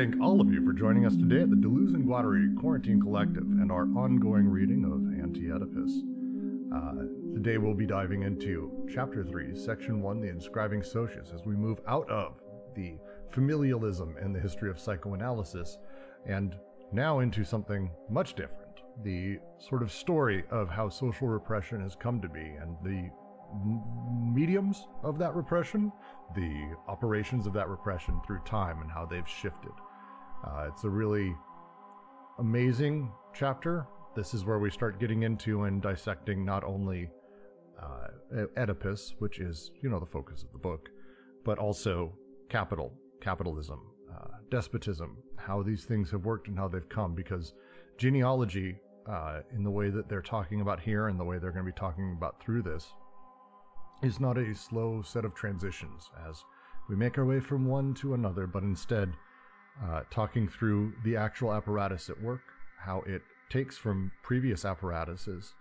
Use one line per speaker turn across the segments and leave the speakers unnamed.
thank all of you for joining us today at the Deleuze and Guattari Quarantine Collective and our ongoing reading of Anti Oedipus. Uh, today we'll be diving into Chapter 3, Section 1, The Inscribing Socius, as we move out of the familialism and the history of psychoanalysis and now into something much different the sort of story of how social repression has come to be and the mediums of that repression, the operations of that repression through time and how they've shifted. Uh, it's a really amazing chapter. This is where we start getting into and dissecting not only uh, Oedipus, which is, you know, the focus of the book, but also capital, capitalism, uh, despotism, how these things have worked and how they've come, because genealogy, uh, in the way that they're talking about here and the way they're going to be talking about through this, is not a slow set of transitions as we make our way from one to another, but instead uh, talking through the actual apparatus at work, how it takes from previous apparatuses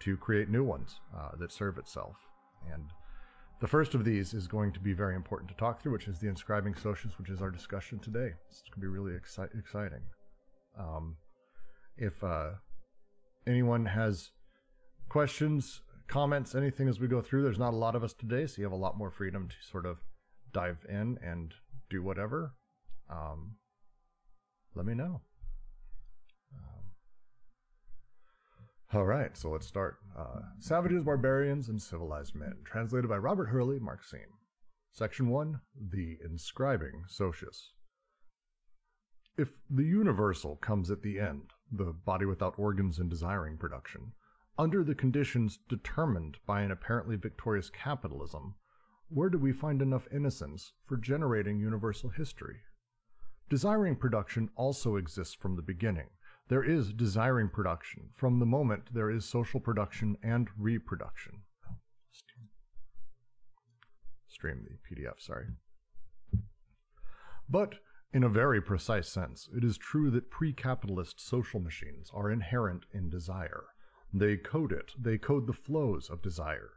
to create new ones uh, that serve itself. And the first of these is going to be very important to talk through, which is the inscribing socius, which is our discussion today. It's going to be really exci- exciting. Um, if uh, anyone has questions, comments, anything as we go through, there's not a lot of us today, so you have a lot more freedom to sort of dive in and do whatever. Um, let me know. Um, all right, so let's start. Uh, Savages, Barbarians, and Civilized Men, translated by Robert Hurley, Seem. Section 1 The Inscribing Socius. If the universal comes at the end, the body without organs and desiring production, under the conditions determined by an apparently victorious capitalism, where do we find enough innocence for generating universal history? Desiring production also exists from the beginning. There is desiring production from the moment there is social production and reproduction. Stream the PDF, sorry. But in a very precise sense, it is true that pre capitalist social machines are inherent in desire. They code it, they code the flows of desire.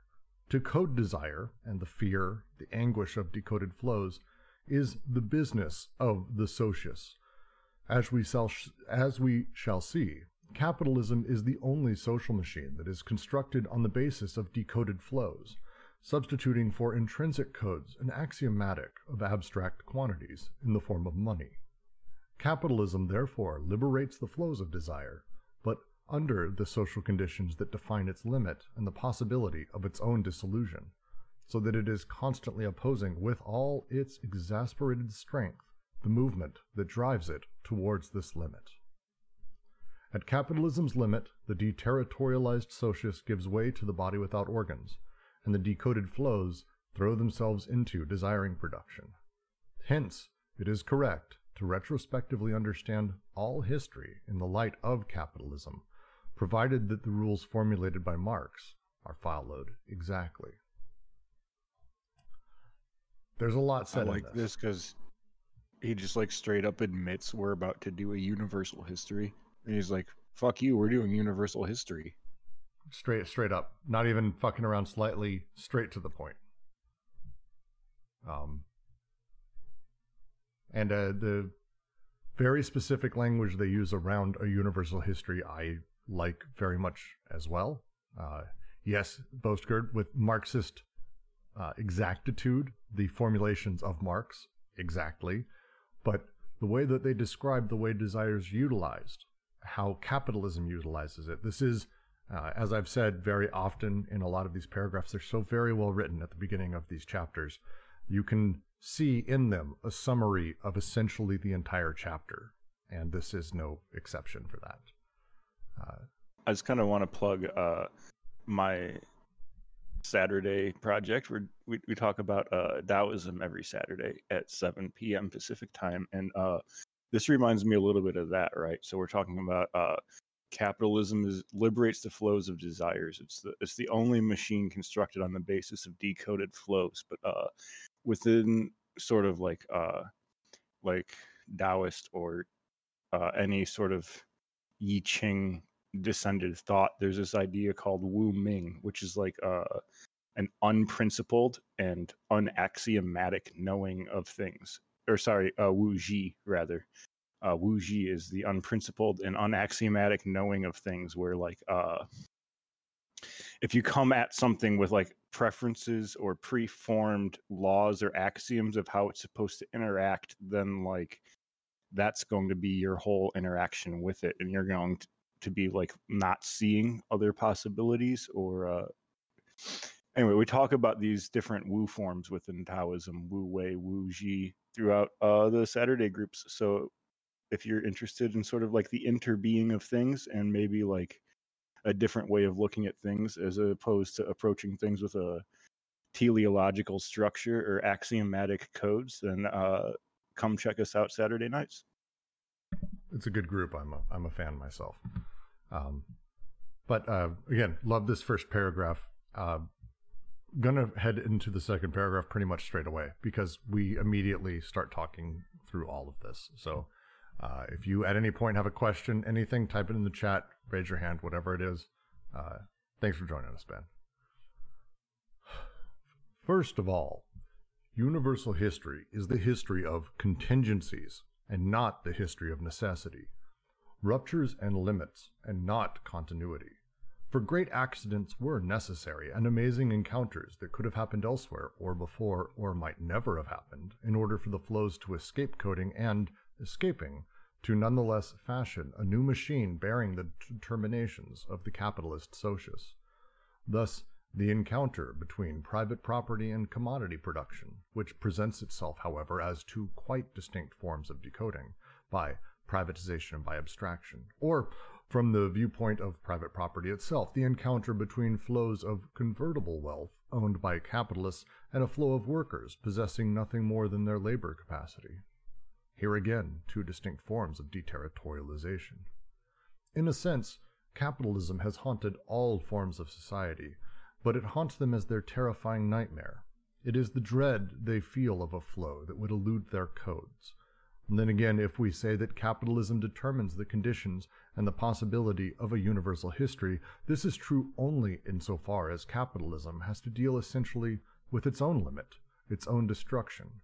To code desire and the fear, the anguish of decoded flows is the business of the socius. As we, shall, as we shall see, capitalism is the only social machine that is constructed on the basis of decoded flows, substituting for intrinsic codes an axiomatic of abstract quantities in the form of money. Capitalism, therefore, liberates the flows of desire, but under the social conditions that define its limit and the possibility of its own dissolution, so that it is constantly opposing with all its exasperated strength the movement that drives it towards this limit. At capitalism's limit, the deterritorialized socius gives way to the body without organs, and the decoded flows throw themselves into desiring production. Hence, it is correct to retrospectively understand all history in the light of capitalism provided that the rules formulated by Marx are followed exactly. There's a lot said.
I like this because he just like straight up admits we're about to do a universal history, and he's like, "Fuck you, we're doing universal history."
Straight, straight up, not even fucking around slightly, straight to the point. Um, and uh, the very specific language they use around a universal history, I like very much as well. Uh, yes, Bostgerd with Marxist uh, exactitude, the formulations of Marx exactly, but the way that they describe the way desire is utilized, how capitalism utilizes it. This is, uh, as I've said very often in a lot of these paragraphs, they're so very well written at the beginning of these chapters. You can see in them a summary of essentially the entire chapter, and this is no exception for that.
I just kind of want to plug uh, my Saturday project. Where we we talk about uh, Taoism every Saturday at 7 p.m. Pacific time, and uh, this reminds me a little bit of that, right? So we're talking about uh, capitalism is liberates the flows of desires. It's the it's the only machine constructed on the basis of decoded flows, but uh, within sort of like uh, like Taoist or uh, any sort of I Ching descended thought, there's this idea called Wu Ming, which is like uh, an unprincipled and unaxiomatic knowing of things. or sorry, uh, Wu Ji rather. Uh, Wu Ji is the unprincipled and unaxiomatic knowing of things, where like uh, if you come at something with like preferences or preformed laws or axioms of how it's supposed to interact, then like that's going to be your whole interaction with it, and you're going to be like not seeing other possibilities or uh, anyway, we talk about these different Wu forms within Taoism, Wu Wei, Wu Ji, throughout uh, the Saturday groups. So if you're interested in sort of like the interbeing of things and maybe like a different way of looking at things as opposed to approaching things with a teleological structure or axiomatic codes, then uh, come check us out Saturday nights.
It's a good group. I'm a, I'm a fan myself. Um, but uh, again, love this first paragraph. Uh, gonna head into the second paragraph pretty much straight away because we immediately start talking through all of this. So uh, if you at any point have a question, anything, type it in the chat, raise your hand, whatever it is. Uh, thanks for joining us, Ben. First of all, universal history is the history of contingencies and not the history of necessity, ruptures and limits and not continuity. For great accidents were necessary, and amazing encounters that could have happened elsewhere, or before, or might never have happened, in order for the flows to escape coding and, escaping, to nonetheless fashion a new machine bearing the determinations of the capitalist socius. Thus, the encounter between private property and commodity production, which presents itself, however, as two quite distinct forms of decoding, by privatization by abstraction, or from the viewpoint of private property itself, the encounter between flows of convertible wealth owned by capitalists and a flow of workers possessing nothing more than their labor capacity. Here again, two distinct forms of deterritorialization. In a sense, capitalism has haunted all forms of society, but it haunts them as their terrifying nightmare. It is the dread they feel of a flow that would elude their codes. And then again, if we say that capitalism determines the conditions and the possibility of a universal history, this is true only insofar as capitalism has to deal essentially with its own limit, its own destruction.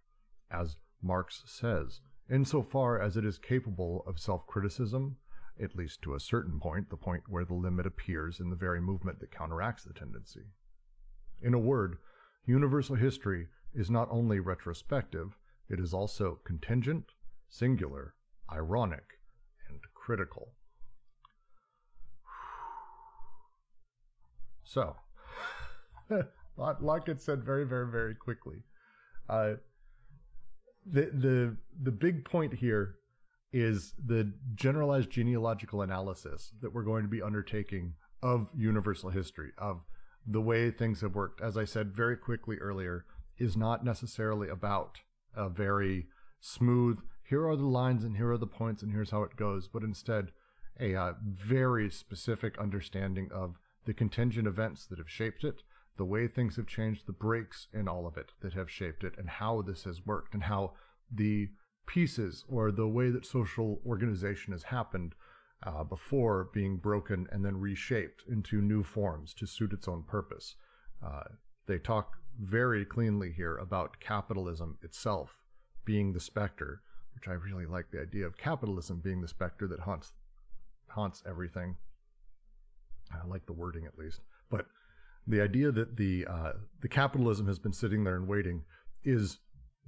As Marx says, insofar as it is capable of self criticism, at least to a certain point, the point where the limit appears in the very movement that counteracts the tendency. In a word, universal history is not only retrospective, it is also contingent, singular, ironic, and critical. So, like it said very, very, very quickly. Uh, the the the big point here is the generalized genealogical analysis that we're going to be undertaking of universal history of the way things have worked. As I said very quickly earlier, is not necessarily about a very smooth. Here are the lines and here are the points and here's how it goes, but instead a uh, very specific understanding of the contingent events that have shaped it, the way things have changed, the breaks in all of it that have shaped it, and how this has worked, and how the pieces or the way that social organization has happened uh, before being broken and then reshaped into new forms to suit its own purpose. Uh, they talk very cleanly here about capitalism itself being the specter, which I really like the idea of capitalism being the specter that haunts haunts everything I like the wording at least, but the idea that the uh, the capitalism has been sitting there and waiting is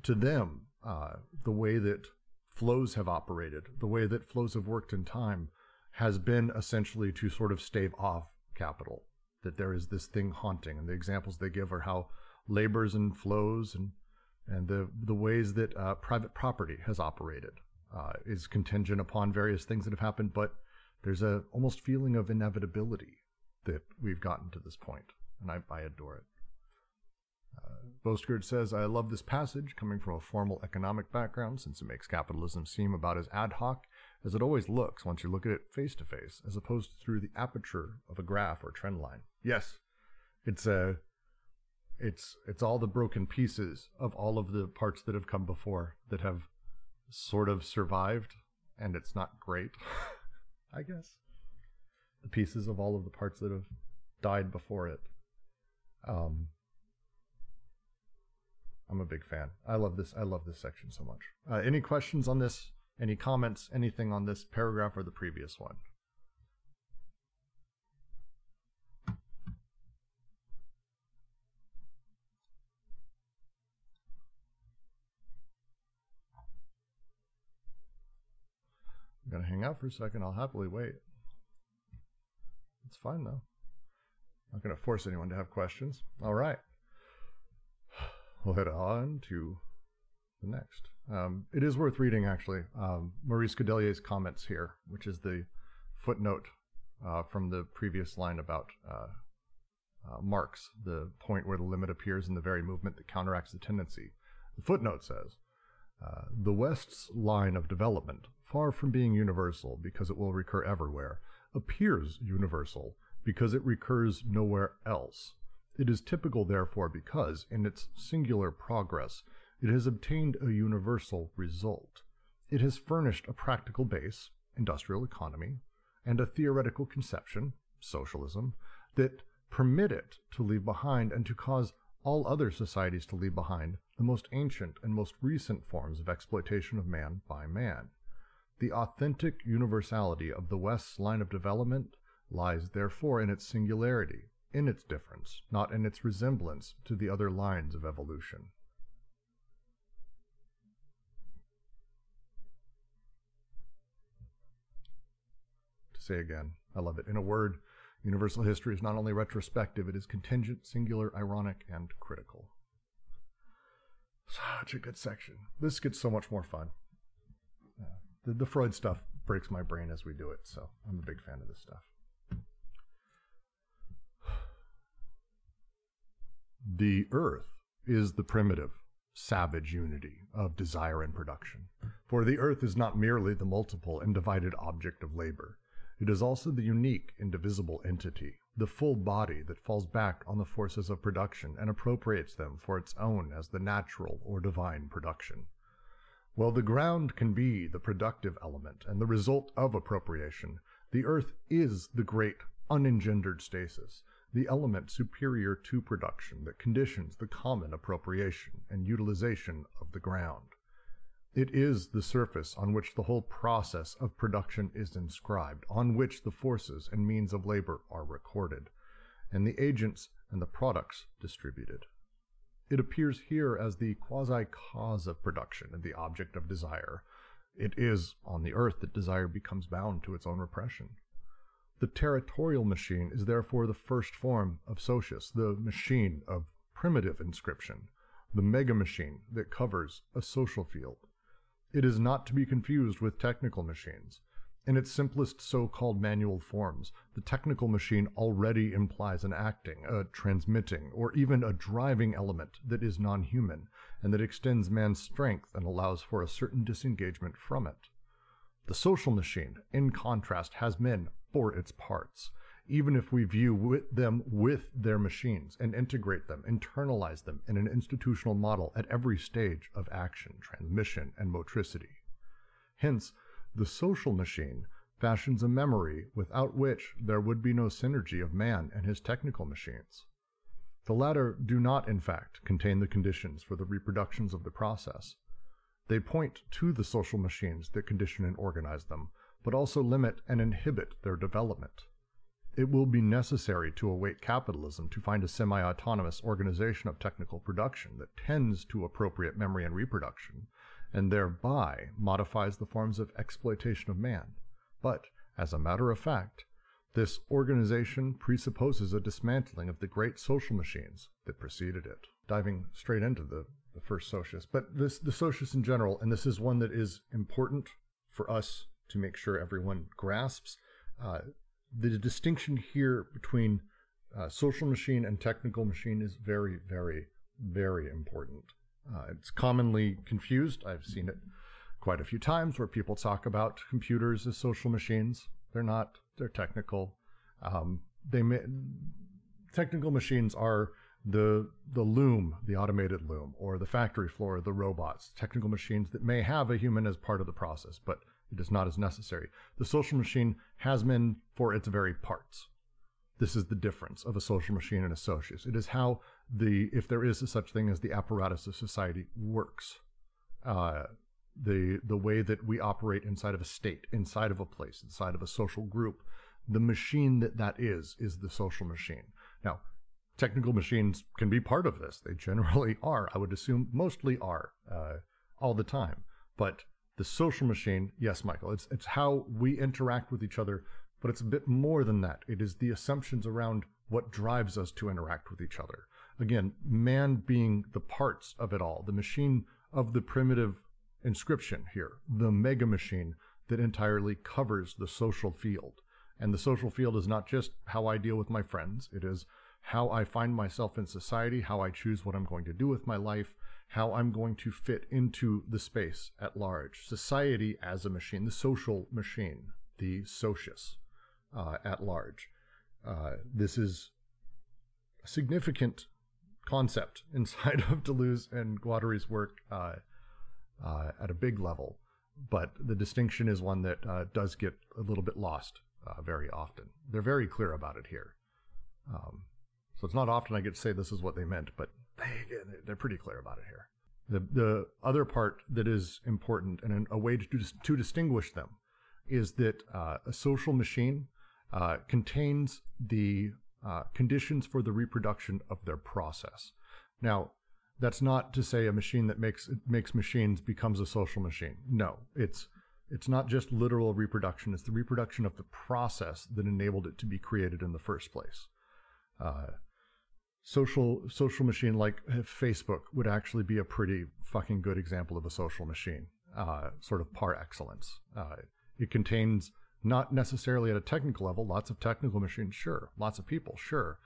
to them uh, the way that flows have operated, the way that flows have worked in time, has been essentially to sort of stave off capital. That there is this thing haunting, and the examples they give are how labors and flows and and the the ways that uh, private property has operated uh, is contingent upon various things that have happened, but there's a almost feeling of inevitability that we've gotten to this point, and I, I adore it. Uh, says, I love this passage coming from a formal economic background since it makes capitalism seem about as ad hoc as it always looks once you look at it face to face, as opposed to through the aperture of a graph or trend line. Yes, it's a, it's it's all the broken pieces of all of the parts that have come before that have sort of survived, and it's not great. I guess. The pieces of all of the parts that have died before it. Um, I'm a big fan. I love this. I love this section so much. Uh, any questions on this? Any comments? Anything on this paragraph or the previous one? Gonna hang out for a second. I'll happily wait. It's fine though. I'm Not gonna force anyone to have questions. All right. We'll head on to the next. Um, it is worth reading, actually, um, Maurice Godelier's comments here, which is the footnote uh, from the previous line about uh, uh, Marx, the point where the limit appears in the very movement that counteracts the tendency. The footnote says, uh, the West's line of development, far from being universal because it will recur everywhere, appears universal because it recurs nowhere else. It is typical, therefore, because, in its singular progress, it has obtained a universal result. It has furnished a practical base, industrial economy, and a theoretical conception, socialism, that permit it to leave behind and to cause all other societies to leave behind the most ancient and most recent forms of exploitation of man by man. The authentic universality of the West's line of development lies therefore in its singularity, in its difference, not in its resemblance to the other lines of evolution. To say again, I love it. In a word, universal history is not only retrospective, it is contingent, singular, ironic, and critical. Such a good section. This gets so much more fun. The, the Freud stuff breaks my brain as we do it, so I'm a big fan of this stuff. The earth is the primitive, savage unity of desire and production. For the earth is not merely the multiple and divided object of labor. It is also the unique, indivisible entity, the full body that falls back on the forces of production and appropriates them for its own as the natural or divine production. While the ground can be the productive element and the result of appropriation, the earth is the great unengendered stasis, the element superior to production that conditions the common appropriation and utilization of the ground. It is the surface on which the whole process of production is inscribed, on which the forces and means of labor are recorded, and the agents and the products distributed. It appears here as the quasi cause of production and the object of desire. It is on the earth that desire becomes bound to its own repression. The territorial machine is therefore the first form of socius, the machine of primitive inscription, the mega machine that covers a social field. It is not to be confused with technical machines. In its simplest so-called manual forms, the technical machine already implies an acting, a transmitting, or even a driving element that is non-human, and that extends man's strength and allows for a certain disengagement from it. The social machine, in contrast, has men for its parts, even if we view with them with their machines and integrate them, internalize them in an institutional model at every stage of action, transmission, and motricity. Hence, the social machine fashions a memory without which there would be no synergy of man and his technical machines. The latter do not, in fact, contain the conditions for the reproductions of the process. They point to the social machines that condition and organize them, but also limit and inhibit their development. It will be necessary to await capitalism to find a semi autonomous organization of technical production that tends to appropriate memory and reproduction, and thereby modifies the forms of exploitation of man. But, as a matter of fact, this organization presupposes a dismantling of the great social machines that preceded it. Diving straight into the the first socius, but this the socius in general, and this is one that is important for us to make sure everyone grasps. Uh, the distinction here between uh, social machine and technical machine is very, very, very important. Uh, it's commonly confused. I've seen it quite a few times where people talk about computers as social machines. They're not. They're technical. Um, they may, technical machines are the the loom, the automated loom, or the factory floor, the robots, technical machines that may have a human as part of the process, but it is not as necessary. The social machine has men for its very parts. This is the difference of a social machine and a socius. It is how the, if there is such thing as the apparatus of society, works. Uh, the the way that we operate inside of a state, inside of a place, inside of a social group, the machine that that is is the social machine. Now, technical machines can be part of this. They generally are. I would assume mostly are uh, all the time. But the social machine, yes, Michael, it's it's how we interact with each other. But it's a bit more than that. It is the assumptions around what drives us to interact with each other. Again, man being the parts of it all, the machine of the primitive inscription here, the mega machine that entirely covers the social field. And the social field is not just how I deal with my friends, it is how I find myself in society, how I choose what I'm going to do with my life, how I'm going to fit into the space at large. Society as a machine, the social machine, the socius uh, at large. Uh, this is a significant concept inside of Deleuze and Guattari's work. Uh, uh, at a big level. But the distinction is one that uh, does get a little bit lost uh, very often. They're very clear about it here. Um, so it's not often I get to say this is what they meant, but they, they're pretty clear about it here. The, the other part that is important and a way to, to distinguish them is that uh, a social machine uh, contains the uh, conditions for the reproduction of their process. Now, that's not to say a machine that makes makes machines becomes a social machine. No, it's it's not just literal reproduction. It's the reproduction of the process that enabled it to be created in the first place. Uh, social social machine like Facebook would actually be a pretty fucking good example of a social machine, uh, sort of par excellence. Uh, it contains not necessarily at a technical level, lots of technical machines, sure, lots of people, sure,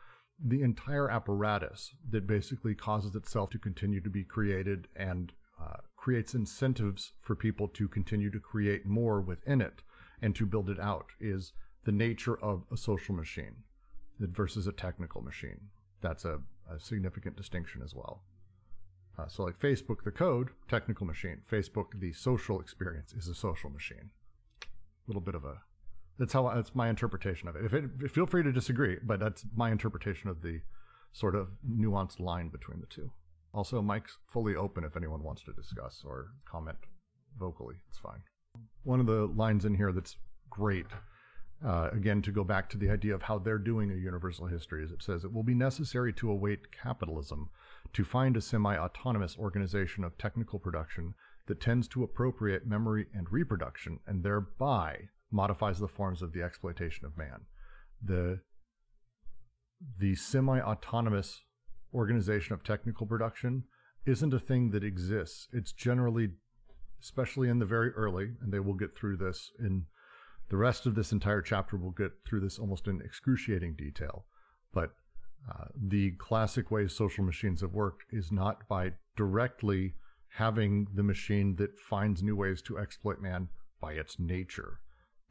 the entire apparatus that basically causes itself to continue to be created and uh, creates incentives for people to continue to create more within it and to build it out is the nature of a social machine versus a technical machine. That's a, a significant distinction as well. Uh, so, like Facebook, the code, technical machine. Facebook, the social experience, is a social machine. A little bit of a that's how that's my interpretation of it. If it feel free to disagree, but that's my interpretation of the sort of nuanced line between the two. Also, Mike's fully open if anyone wants to discuss or comment vocally. It's fine. One of the lines in here that's great, uh, again, to go back to the idea of how they're doing a universal history, is it says it will be necessary to await capitalism to find a semi autonomous organization of technical production that tends to appropriate memory and reproduction and thereby modifies the forms of the exploitation of man. The the semi-autonomous organization of technical production isn't a thing that exists. It's generally, especially in the very early, and they will get through this in the rest of this entire chapter. We'll get through this almost in excruciating detail. But uh, the classic way social machines have worked is not by directly having the machine that finds new ways to exploit man by its nature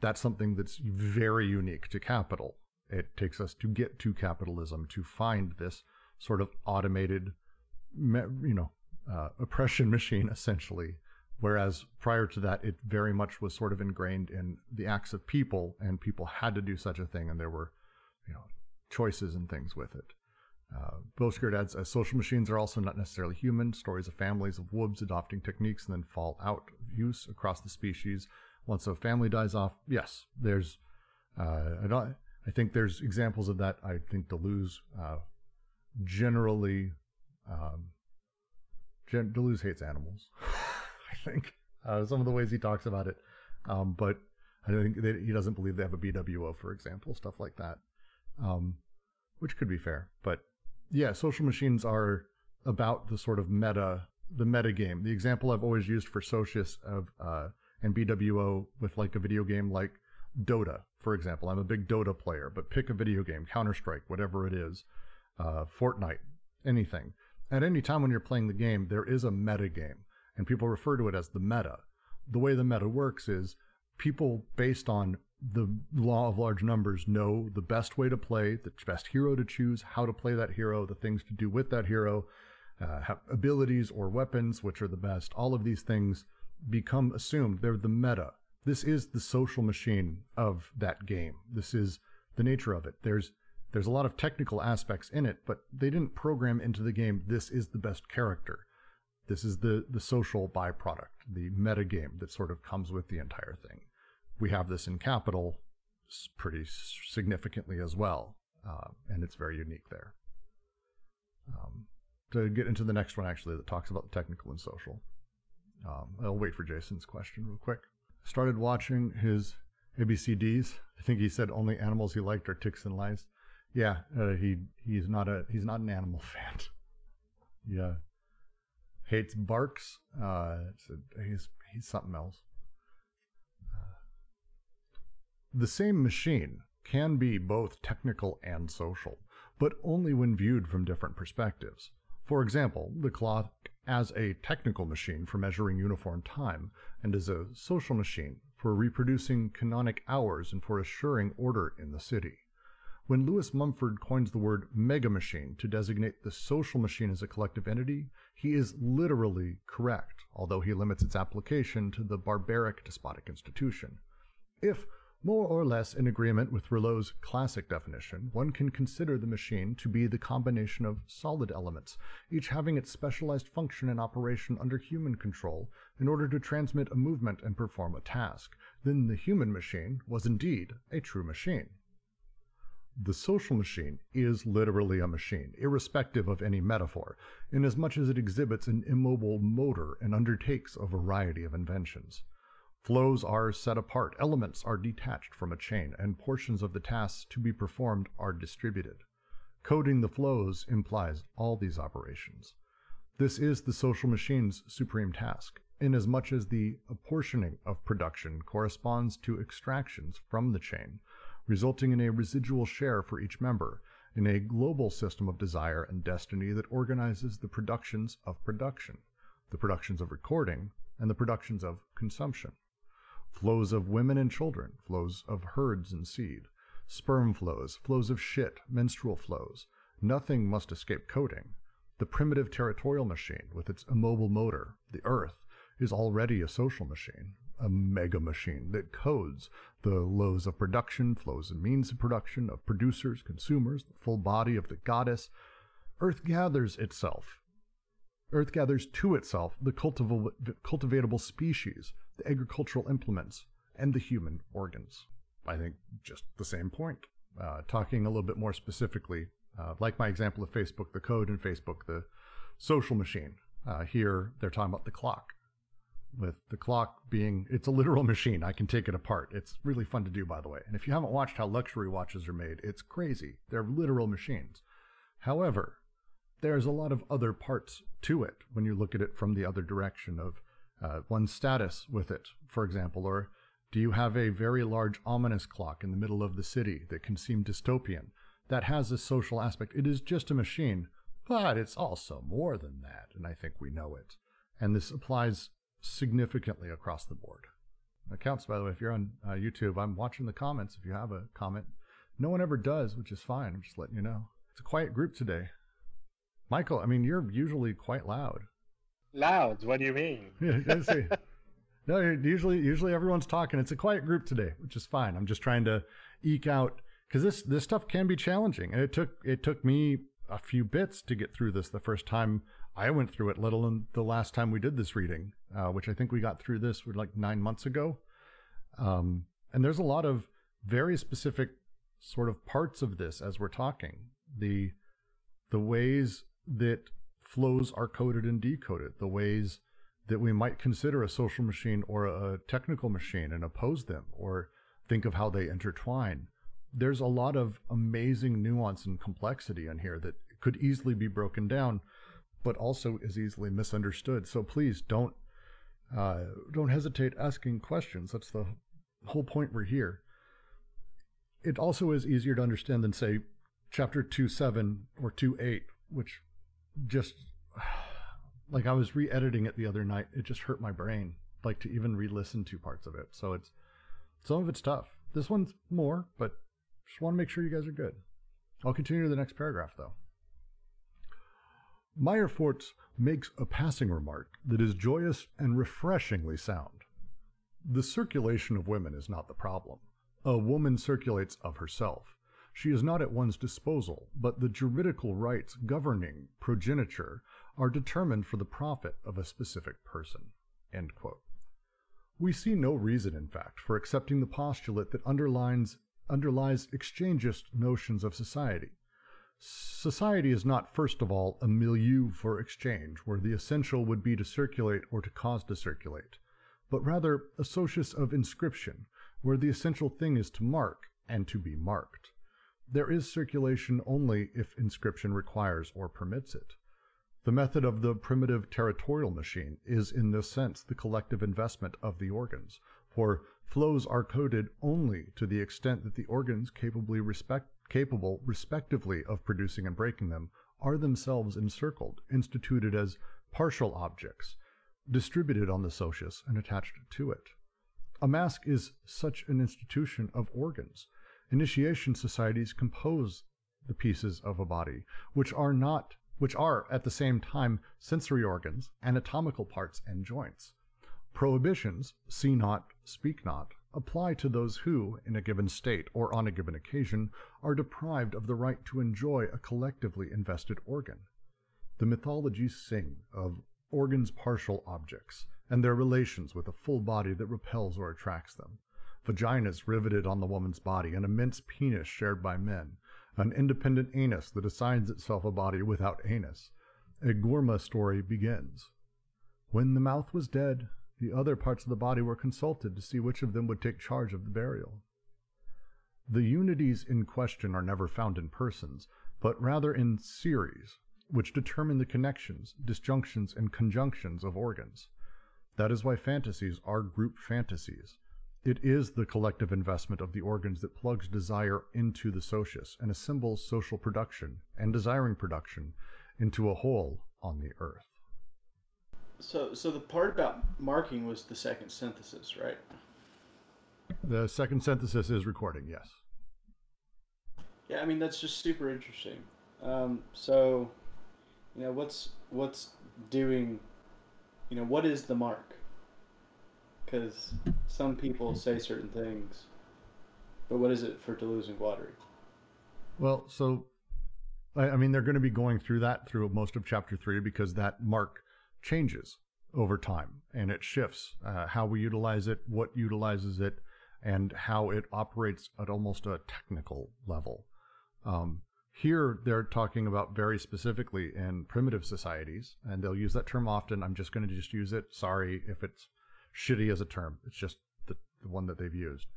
that's something that's very unique to capital. It takes us to get to capitalism to find this sort of automated, you know, uh, oppression machine essentially. Whereas prior to that, it very much was sort of ingrained in the acts of people, and people had to do such a thing, and there were, you know, choices and things with it. Uh, Boskert adds, as social machines are also not necessarily human, stories of families of woobs adopting techniques and then fall out of use across the species once a family dies off, yes, there's. Uh, I don't. I think there's examples of that. I think Deleuze uh, generally. Um, Gen- Deleuze hates animals. I think uh, some of the ways he talks about it, um, but I think that he doesn't believe they have a BWO, for example, stuff like that, um, which could be fair. But yeah, social machines are about the sort of meta, the meta game. The example I've always used for Socius of uh, and BWO with like a video game like Dota, for example. I'm a big Dota player, but pick a video game, Counter Strike, whatever it is, uh, Fortnite, anything. At any time when you're playing the game, there is a meta game, and people refer to it as the meta. The way the meta works is people, based on the law of large numbers, know the best way to play, the best hero to choose, how to play that hero, the things to do with that hero, uh, abilities or weapons, which are the best. All of these things become assumed. They're the meta. This is the social machine of that game. This is the nature of it. There's There's a lot of technical aspects in it, but they didn't program into the game this is the best character. This is the the social byproduct, the meta game that sort of comes with the entire thing. We have this in Capital pretty significantly as well, uh, and it's very unique there. Um, to get into the next one, actually, that talks about the technical and social. Um, I'll wait for Jason's question real quick. Started watching his ABCDs. I think he said only animals he liked are ticks and lice. Yeah, uh, he he's not a he's not an animal fan. yeah, hates barks. Uh, he's he's something else. Uh, the same machine can be both technical and social, but only when viewed from different perspectives. For example, the clock as a technical machine for measuring uniform time and as a social machine for reproducing canonic hours and for assuring order in the city. When Lewis Mumford coins the word mega machine to designate the social machine as a collective entity, he is literally correct, although he limits its application to the barbaric despotic institution. If more or less in agreement with Reuleaux's classic definition, one can consider the machine to be the combination of solid elements, each having its specialized function and operation under human control in order to transmit a movement and perform a task. Then the human machine was indeed a true machine. The social machine is literally a machine, irrespective of any metaphor, inasmuch as it exhibits an immobile motor and undertakes a variety of inventions. Flows are set apart, elements are detached from a chain, and portions of the tasks to be performed are distributed. Coding the flows implies all these operations. This is the social machine's supreme task, inasmuch as the apportioning of production corresponds to extractions from the chain, resulting in a residual share for each member, in a global system of desire and destiny that organizes the productions of production, the productions of recording, and the productions of consumption flows of women and children, flows of herds and seed, sperm flows, flows of shit, menstrual flows. Nothing must escape coding. The primitive territorial machine, with its immobile motor, the earth, is already a social machine, a mega machine that codes the laws of production, flows and means of production, of producers, consumers, the full body of the goddess. Earth gathers itself. Earth gathers to itself the cultivable cultivatable species, the agricultural implements, and the human organs. I think just the same point. Uh, talking a little bit more specifically, uh, like my example of Facebook, the code, and Facebook, the social machine. Uh, here, they're talking about the clock. With the clock being, it's a literal machine. I can take it apart. It's really fun to do, by the way. And if you haven't watched how luxury watches are made, it's crazy. They're literal machines. However, there's a lot of other parts to it when you look at it from the other direction of uh, one's status with it, for example, or do you have a very large ominous clock in the middle of the city that can seem dystopian? That has a social aspect. It is just a machine, but it's also more than that, and I think we know it. And this applies significantly across the board. That counts, by the way. If you're on uh, YouTube, I'm watching the comments. If you have a comment, no one ever does, which is fine. I'm just letting you know. It's a quiet group today. Michael, I mean, you're usually quite loud.
Loud? What do you mean?
no, usually usually everyone's talking. It's a quiet group today, which is fine. I'm just trying to eke out because this this stuff can be challenging, and it took it took me a few bits to get through this the first time I went through it, let alone the last time we did this reading, uh, which I think we got through this like nine months ago. Um, and there's a lot of very specific sort of parts of this as we're talking. The the ways that flows are coded and decoded, the ways that we might consider a social machine or a technical machine and oppose them or think of how they intertwine. There's a lot of amazing nuance and complexity in here that could easily be broken down, but also is easily misunderstood. So please don't uh, don't hesitate asking questions. That's the whole point we're here. It also is easier to understand than say chapter two seven or two eight, which just like I was re-editing it the other night. It just hurt my brain, like to even re-listen to parts of it. So it's some of it's tough. This one's more, but just want to make sure you guys are good. I'll continue to the next paragraph though. Meyer Fortes makes a passing remark that is joyous and refreshingly sound. The circulation of women is not the problem. A woman circulates of herself. She is not at one's disposal, but the juridical rights governing progeniture are determined for the profit of a specific person. We see no reason, in fact, for accepting the postulate that underlines, underlies exchangist notions of society. Society is not, first of all, a milieu for exchange, where the essential would be to circulate or to cause to circulate, but rather a socius of inscription, where the essential thing is to mark and to be marked. There is circulation only if inscription requires or permits it. The method of the primitive territorial machine is in this sense the collective investment of the organs, for flows are coded only to the extent that the organs capably respect, capable respectively of producing and breaking them are themselves encircled, instituted as partial objects, distributed on the socius and attached to it. A mask is such an institution of organs. Initiation societies compose the pieces of a body, which are not which are at the same time sensory organs, anatomical parts, and joints. Prohibitions, see not, speak not, apply to those who, in a given state or on a given occasion, are deprived of the right to enjoy a collectively invested organ. The mythologies sing of organs partial objects, and their relations with a full body that repels or attracts them. Vaginas riveted on the woman's body, an immense penis shared by men, an independent anus that assigns itself a body without anus. A Gurma story begins. When the mouth was dead, the other parts of the body were consulted to see which of them would take charge of the burial. The unities in question are never found in persons, but rather in series, which determine the connections, disjunctions, and conjunctions of organs. That is why fantasies are group fantasies. It is the collective investment of the organs that plugs desire into the socius and assembles social production and desiring production into a whole on the earth.
So, so the part about marking was the second synthesis, right?
The second synthesis is recording, yes.
Yeah, I mean that's just super interesting. Um, so, you know, what's what's doing, you know, what is the mark? Because some people say certain things, but what is it for Deleuze and Guattari?
Well, so I, I mean, they're going to be going through that through most of chapter three because that mark changes over time and it shifts uh, how we utilize it, what utilizes it, and how it operates at almost a technical level. Um, here, they're talking about very specifically in primitive societies, and they'll use that term often. I'm just going to just use it. Sorry if it's shitty as a term. It's just the, the one that they've used.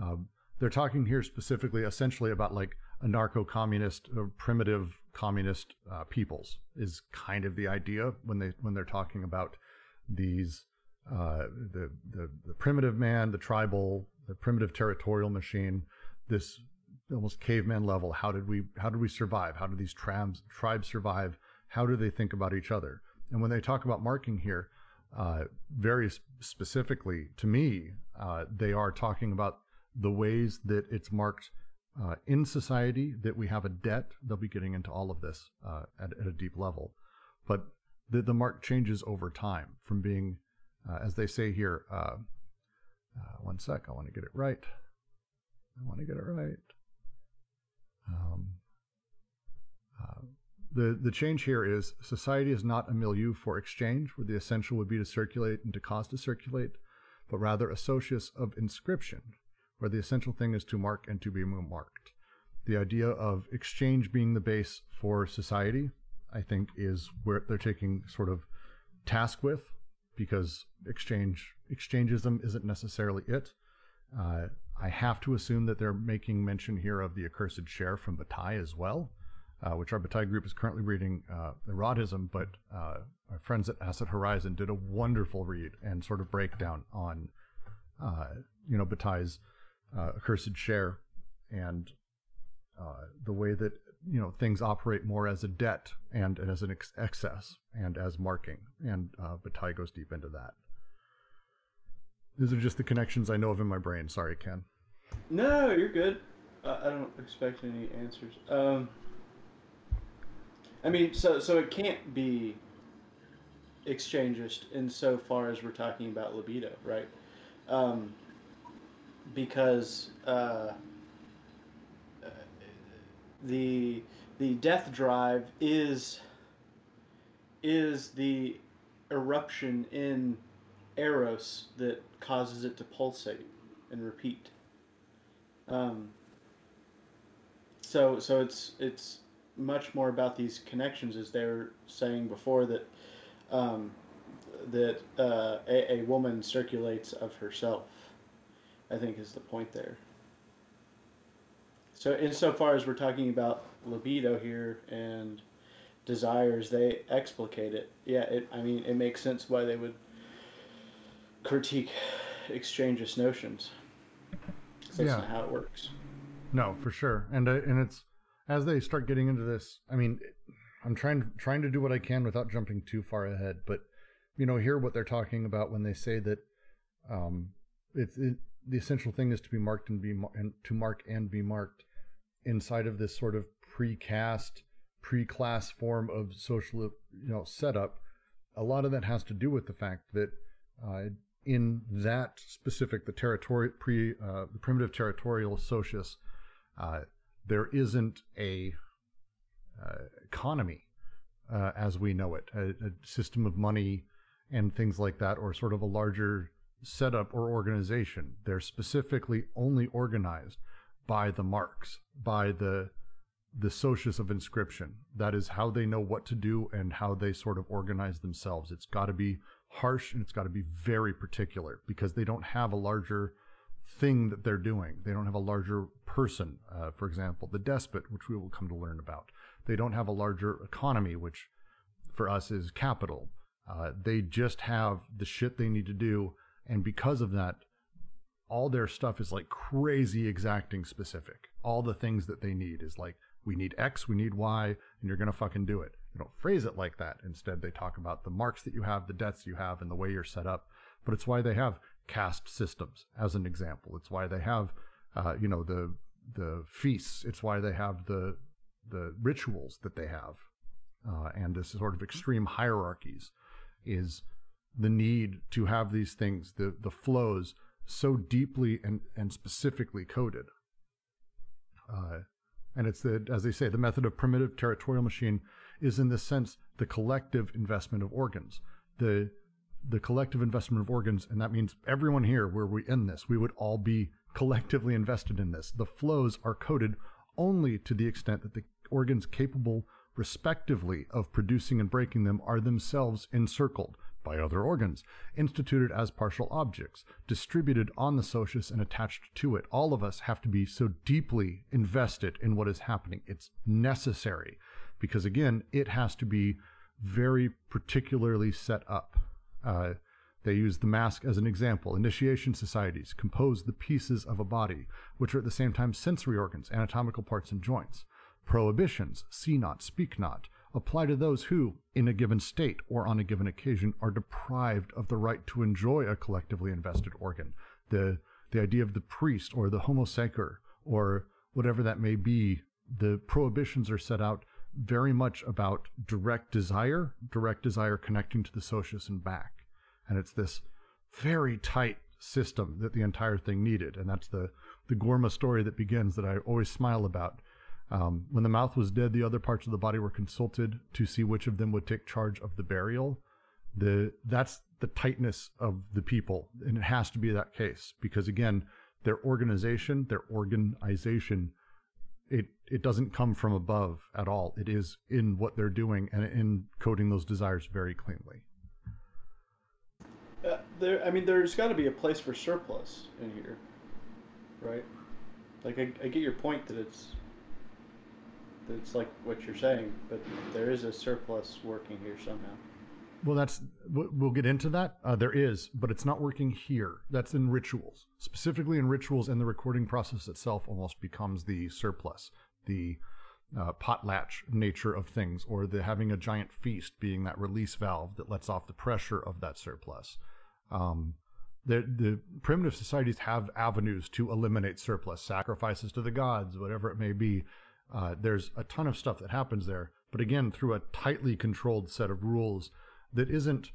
Um, they're talking here specifically, essentially, about like anarcho-communist or primitive communist uh, peoples is kind of the idea when they when they're talking about these uh, the, the the primitive man, the tribal, the primitive territorial machine, this almost caveman level. How did we how did we survive? How do these tribes tribes survive? How do they think about each other? And when they talk about marking here, uh, very specifically to me, uh, they are talking about the ways that it's marked uh, in society that we have a debt. They'll be getting into all of this uh, at, at, a deep level, but the, the mark changes over time from being, uh, as they say here. Uh, one sec, I want to get it right. I want to get it right. Um, the, the change here is society is not a milieu for exchange, where the essential would be to circulate and to cause to circulate, but rather a socius of inscription, where the essential thing is to mark and to be marked. The idea of exchange being the base for society, I think, is where they're taking sort of task with, because exchange exchangism isn't necessarily it. Uh, I have to assume that they're making mention here of the accursed share from Bataille as well uh, which our Bataille group is currently reading uh, erotism, but uh, our friends at Acid Horizon did a wonderful read and sort of breakdown on, uh, you know, Bataille's uh, accursed share and uh, the way that you know things operate more as a debt and, and as an ex- excess and as marking, and uh, Bataille goes deep into that. These are just the connections I know of in my brain. Sorry, Ken.
No, you're good. I don't expect any answers. Um, I mean, so so it can't be exchangist insofar as we're talking about libido, right? Um, because uh, the the death drive is is the eruption in eros that causes it to pulsate and repeat. Um, so so it's it's much more about these connections, as they were saying before that um, that uh, a, a woman circulates of herself. I think is the point there. So insofar as we're talking about libido here and desires, they explicate it. Yeah, it. I mean, it makes sense why they would critique exchangeist notions. That's
Yeah.
not how it works.
No, for sure. And uh, and it's as they start getting into this. I mean, I'm trying trying to do what I can without jumping too far ahead. But you know, hear what they're talking about when they say that um, it's it, the essential thing is to be marked and be mar- and to mark and be marked inside of this sort of precast, pre-class form of social you know setup. A lot of that has to do with the fact that uh, in that specific, the territory pre uh, the primitive territorial socius, uh, there isn't a uh, economy uh, as we know it, a, a system of money and things like that, or sort of a larger setup or organization. They're specifically only organized by the marks, by the the socius of inscription. That is how they know what to do and how they sort of organize themselves. It's got to be harsh and it's got to be very particular because they don't have a larger thing that they're doing. They don't have a larger person, uh, for example, the despot, which we will come to learn about. They don't have a larger economy, which for us is capital. Uh, they just have the shit they need to do. And because of that, all their stuff is like crazy exacting specific. All the things that they need is like, we need X, we need Y, and you're going to fucking do it. They don't phrase it like that. Instead, they talk about the marks that you have, the debts you have, and the way you're set up. But it's why they have caste systems, as an example. It's why they have, uh, you know, the the feasts. It's why they have the the rituals that they have, uh, and this sort of extreme hierarchies is the need to have these things, the the flows, so deeply and and specifically coded. Uh, and it's the, as they say, the method of primitive territorial machine is in this sense the collective investment of organs. The the collective investment of organs, and that means everyone here, where we end this, we would all be collectively invested in this. The flows are coded only to the extent that the organs capable, respectively, of producing and breaking them are themselves encircled by other organs, instituted as partial objects, distributed on the socius and attached to it. All of us have to be so deeply invested in what is happening. It's necessary because, again, it has to be very particularly set up. Uh, they use the mask as an example. Initiation societies compose the pieces of a body, which are at the same time sensory organs, anatomical parts, and joints. Prohibitions, see not, speak not, apply to those who, in a given state or on a given occasion, are deprived of the right to enjoy a collectively invested organ. The, the idea of the priest or the homo sacer or whatever that may be, the prohibitions are set out very much about direct desire, direct desire connecting to the socius and back. And it's this very tight system that the entire thing needed. And that's the, the Gorma story that begins that I always smile about. Um, when the mouth was dead, the other parts of the body were consulted to see which of them would take charge of the burial. The that's the tightness of the people, and it has to be that case because again, their organization, their organization, it it doesn't come from above at all. It is in what they're doing and in coding those desires very cleanly.
Uh, there, I mean, there's got to be a place for surplus in here, right? Like, I, I get your point that it's that it's like what you're saying, but there is a surplus working here somehow.
Well, that's we'll get into that. Uh, there is, but it's not working here. That's in rituals, specifically in rituals, and the recording process itself almost becomes the surplus, the uh, potlatch nature of things, or the having a giant feast being that release valve that lets off the pressure of that surplus. Um, the the primitive societies have avenues to eliminate surplus, sacrifices to the gods, whatever it may be. Uh, there's a ton of stuff that happens there, but again, through a tightly controlled set of rules that isn't,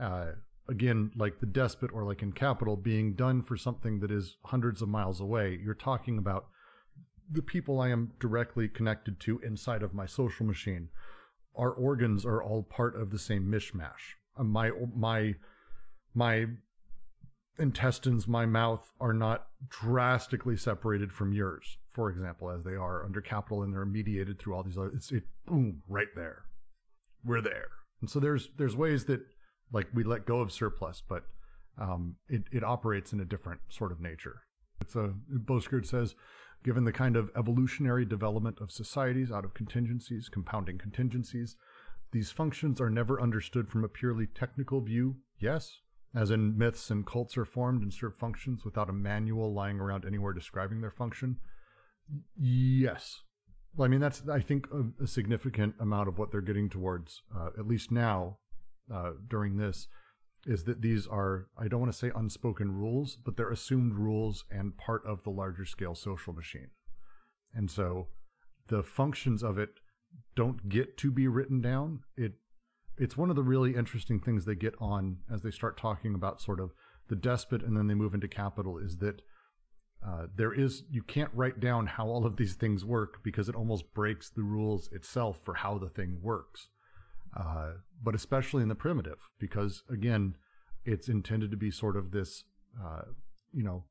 uh, again, like the despot or like in capital, being done for something that is hundreds of miles away. You're talking about the people I am directly connected to inside of my social machine, our organs are all part of the same mishmash. Uh, my my my intestines, my mouth are not drastically separated from yours, for example, as they are under capital, and they're mediated through all these other. It's it boom right there. We're there, and so there's there's ways that like we let go of surplus, but um, it it operates in a different sort of nature. It's a Boskert says, given the kind of evolutionary development of societies out of contingencies, compounding contingencies, these functions are never understood from a purely technical view. Yes, as in myths and cults are formed and serve functions without a manual lying around anywhere describing their function. Yes. Well, I mean, that's, I think, a, a significant amount of what they're getting towards, uh, at least now, uh, during this, is that these are, I don't want to say unspoken rules, but they're assumed rules and part of the larger scale social machine. And so the functions of it don't get to be written down. It it's one of the really interesting things they get on as they start talking about sort of the despot and then they move into capital is that uh, there is you can't write down how all of these things work because it almost breaks the rules itself for how the thing works uh, but especially in the primitive because again it's intended to be sort of this uh, you know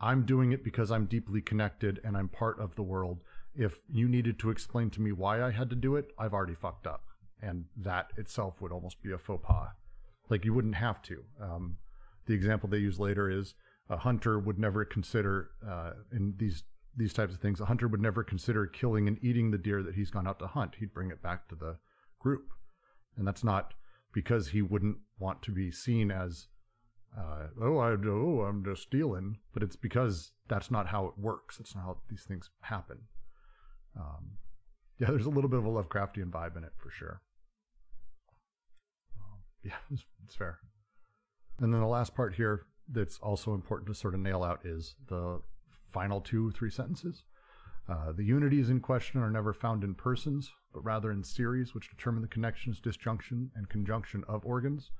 i'm doing it because i'm deeply connected and i'm part of the world if you needed to explain to me why i had to do it i've already fucked up and that itself would almost be a faux pas. Like you wouldn't have to. Um, the example they use later is a hunter would never consider uh, in these these types of things. A hunter would never consider killing and eating the deer that he's gone out to hunt. He'd bring it back to the group, and that's not because he wouldn't want to be seen as uh, oh I oh I'm just stealing, but it's because that's not how it works. It's not how these things happen. Um, yeah, there's a little bit of a Lovecraftian vibe in it for sure. Yeah, it's, it's fair. And then the last part here that's also important to sort of nail out is the final two, or three sentences. Uh, the unities in question are never found in persons, but rather in series which determine the connections, disjunction, and conjunction of organs.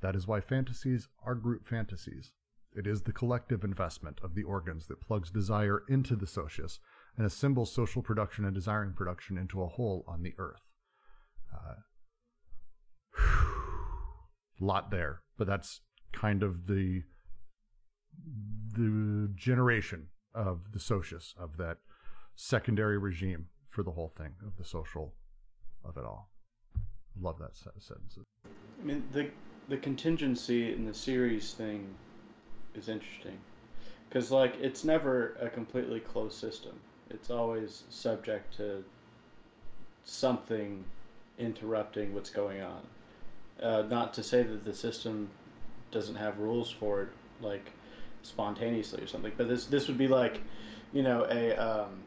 That is why fantasies are group fantasies. It is the collective investment of the organs that plugs desire into the socius and assembles social production and desiring production into a whole on the earth. Uh, lot there, but that's kind of the the generation of the socius of that secondary regime for the whole thing of the social of it all. Love that sentence.
I mean the the contingency in the series thing is interesting because like it's never a completely closed system. It's always subject to something interrupting what's going on. Uh, not to say that the system doesn't have rules for it, like spontaneously or something, but this this would be like, you know, a um,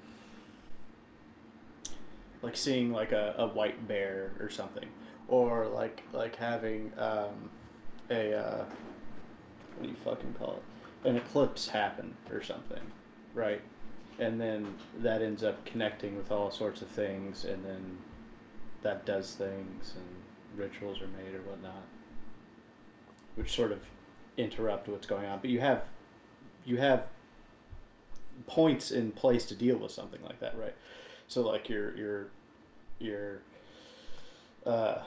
like seeing like a, a white bear or something, or like like having um, a uh, what do you fucking call it, an eclipse happen or something, right? And then that ends up connecting with all sorts of things, and then that does things and rituals are made or whatnot, which sort of interrupt what's going on. But you have you have points in place to deal with something like that, right? So like your your your uh,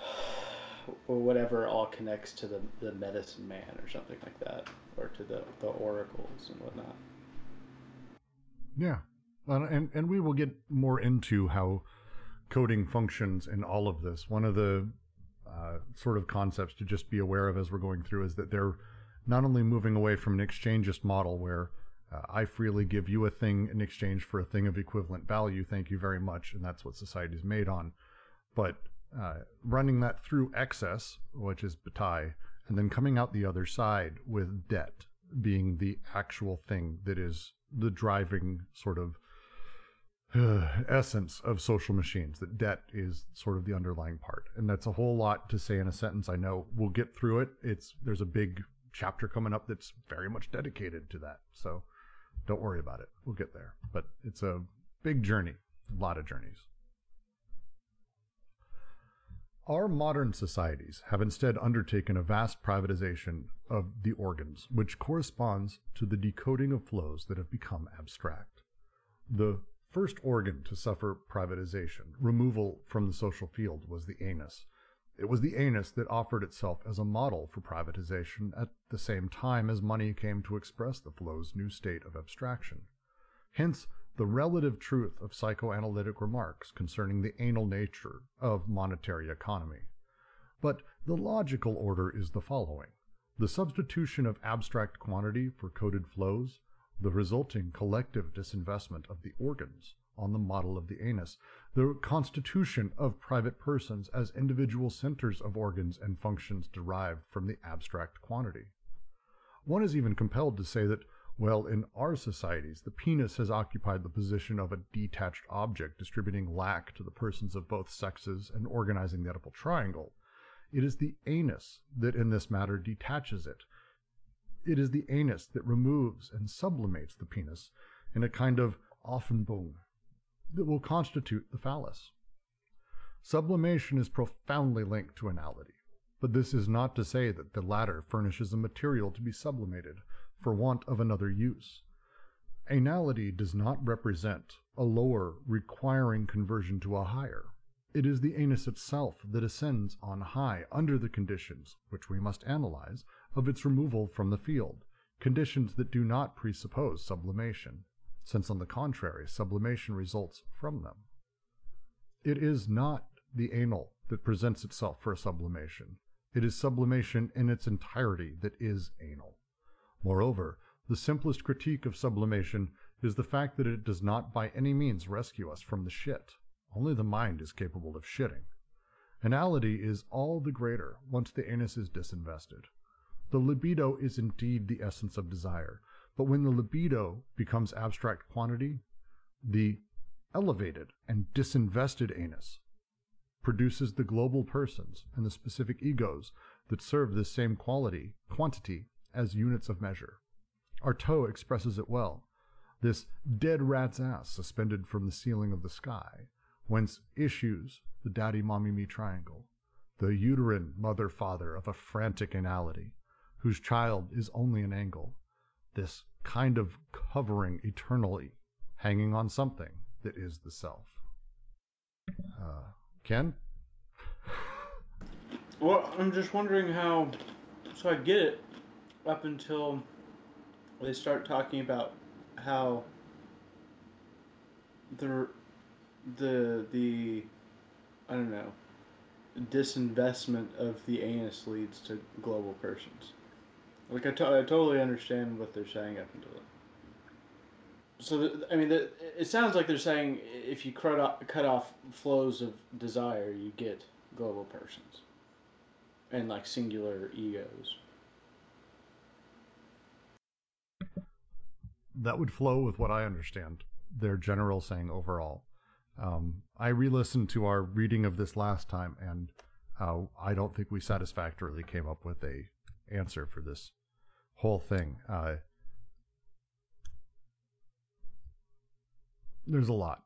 or whatever all connects to the, the medicine man or something like that, or to the, the oracles and whatnot.
Yeah, and and we will get more into how coding functions in all of this. One of the uh, sort of concepts to just be aware of as we're going through is that they're not only moving away from an exchangeist model where uh, I freely give you a thing in exchange for a thing of equivalent value, thank you very much, and that's what society is made on, but uh, running that through excess, which is Bataille, and then coming out the other side with debt being the actual thing that is the driving sort of essence of social machines that debt is sort of the underlying part. And that's a whole lot to say in a sentence. I know we'll get through it. It's there's a big chapter coming up that's very much dedicated to that so don't worry about it we'll get there but it's a big journey a lot of journeys our modern societies have instead undertaken a vast privatization of the organs, which corresponds to the decoding of flows that have become abstract. The first organ to suffer privatization, removal from the social field, was the anus. It was the anus that offered itself as a model for privatization at the same time as money came to express the flow's new state of abstraction. Hence, the relative truth of psychoanalytic remarks concerning the anal nature of monetary economy. But the logical order is the following the substitution of abstract quantity for coded flows, the resulting collective disinvestment of the organs, on the model of the anus, the constitution of private persons as individual centers of organs and functions derived from the abstract quantity. One is even compelled to say that, well, in our societies, the penis has occupied the position of a detached object distributing lack to the persons of both sexes and organizing the Oedipal triangle. It is the anus that in this matter detaches it. It is the anus that removes and sublimates the penis in a kind of Aufhebung, that will constitute the phallus. Sublimation is profoundly linked to anality, but this is not to say that the latter furnishes a material to be sublimated for want of another use. Anality does not represent a lower requiring conversion to a higher. It is the anus itself that ascends on high under the conditions, which we must analyze, of its removal from the field, conditions that do not presuppose sublimation since on the contrary, sublimation results from them. It is not the anal that presents itself for a sublimation. It is sublimation in its entirety that is anal. Moreover, the simplest critique of sublimation is the fact that it does not by any means rescue us from the shit. Only the mind is capable of shitting. Anality is all the greater once the anus is disinvested. The libido is indeed the essence of desire, but when the libido becomes abstract quantity, the elevated and disinvested anus produces the global persons and the specific egos that serve this same quality, quantity, as units of measure. Artaud expresses it well. This dead rat's ass suspended from the ceiling of the sky, whence issues the daddy mommy me triangle, the uterine mother father of a frantic anality, whose child is only an angle, this kind of covering eternally, hanging on something that is the self. Uh, Ken?
Well, I'm just wondering how. So I get it up until they start talking about how the the the I don't know disinvestment of the anus leads to global persons. Like I, to- I totally understand what they're saying up until. So the, I mean, the, it sounds like they're saying if you cut off, cut off flows of desire, you get global persons, and like singular egos.
That would flow with what I understand their general saying overall. Um, I re-listened to our reading of this last time, and uh, I don't think we satisfactorily came up with a answer for this whole thing. Uh, there's a lot.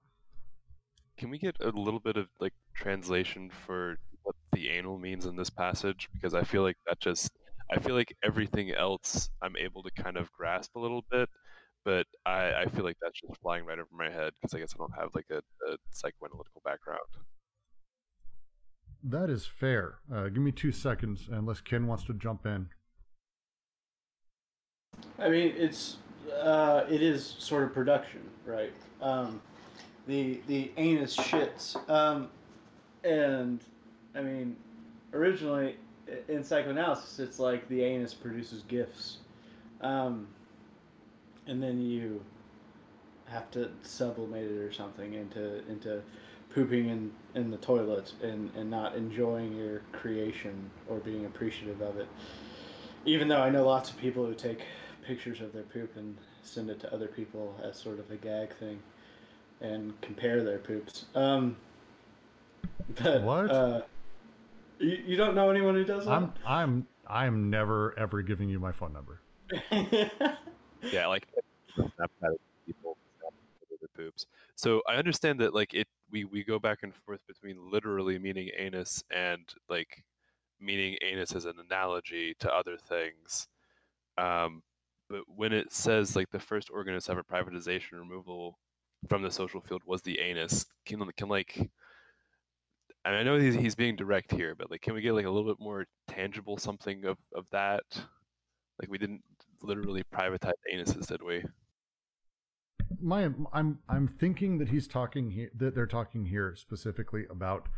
Can we get a little bit of like translation for what the anal means in this passage? Because I feel like that just I feel like everything else I'm able to kind of grasp a little bit, but I, I feel like that's just flying right over my head because I guess I don't have like a, a psychoanalytical background.
That is fair. Uh, give me two seconds, unless Ken wants to jump in.
I mean, it's uh, it is sort of production, right? Um, the the anus shits, um, and I mean, originally in psychoanalysis, it's like the anus produces gifts, um, and then you have to sublimate it or something into into pooping in, in the toilet and, and not enjoying your creation or being appreciative of it. Even though I know lots of people who take pictures of their poop and send it to other people as sort of a gag thing and compare their poops. Um, but,
what?
Uh, you, you don't know anyone who does that?
I'm I'm I'm never ever giving you my phone number.
yeah, like people their poops. So I understand that like it we we go back and forth between literally meaning anus and like meaning anus as an analogy to other things. Um, but when it says like the first organ to suffer privatization removal from the social field was the anus. Can can like and I know he's he's being direct here, but like, can we get like a little bit more tangible something of of that? Like, we didn't literally privatize anuses, did we?
My, I'm I'm thinking that he's talking here that they're talking here specifically about,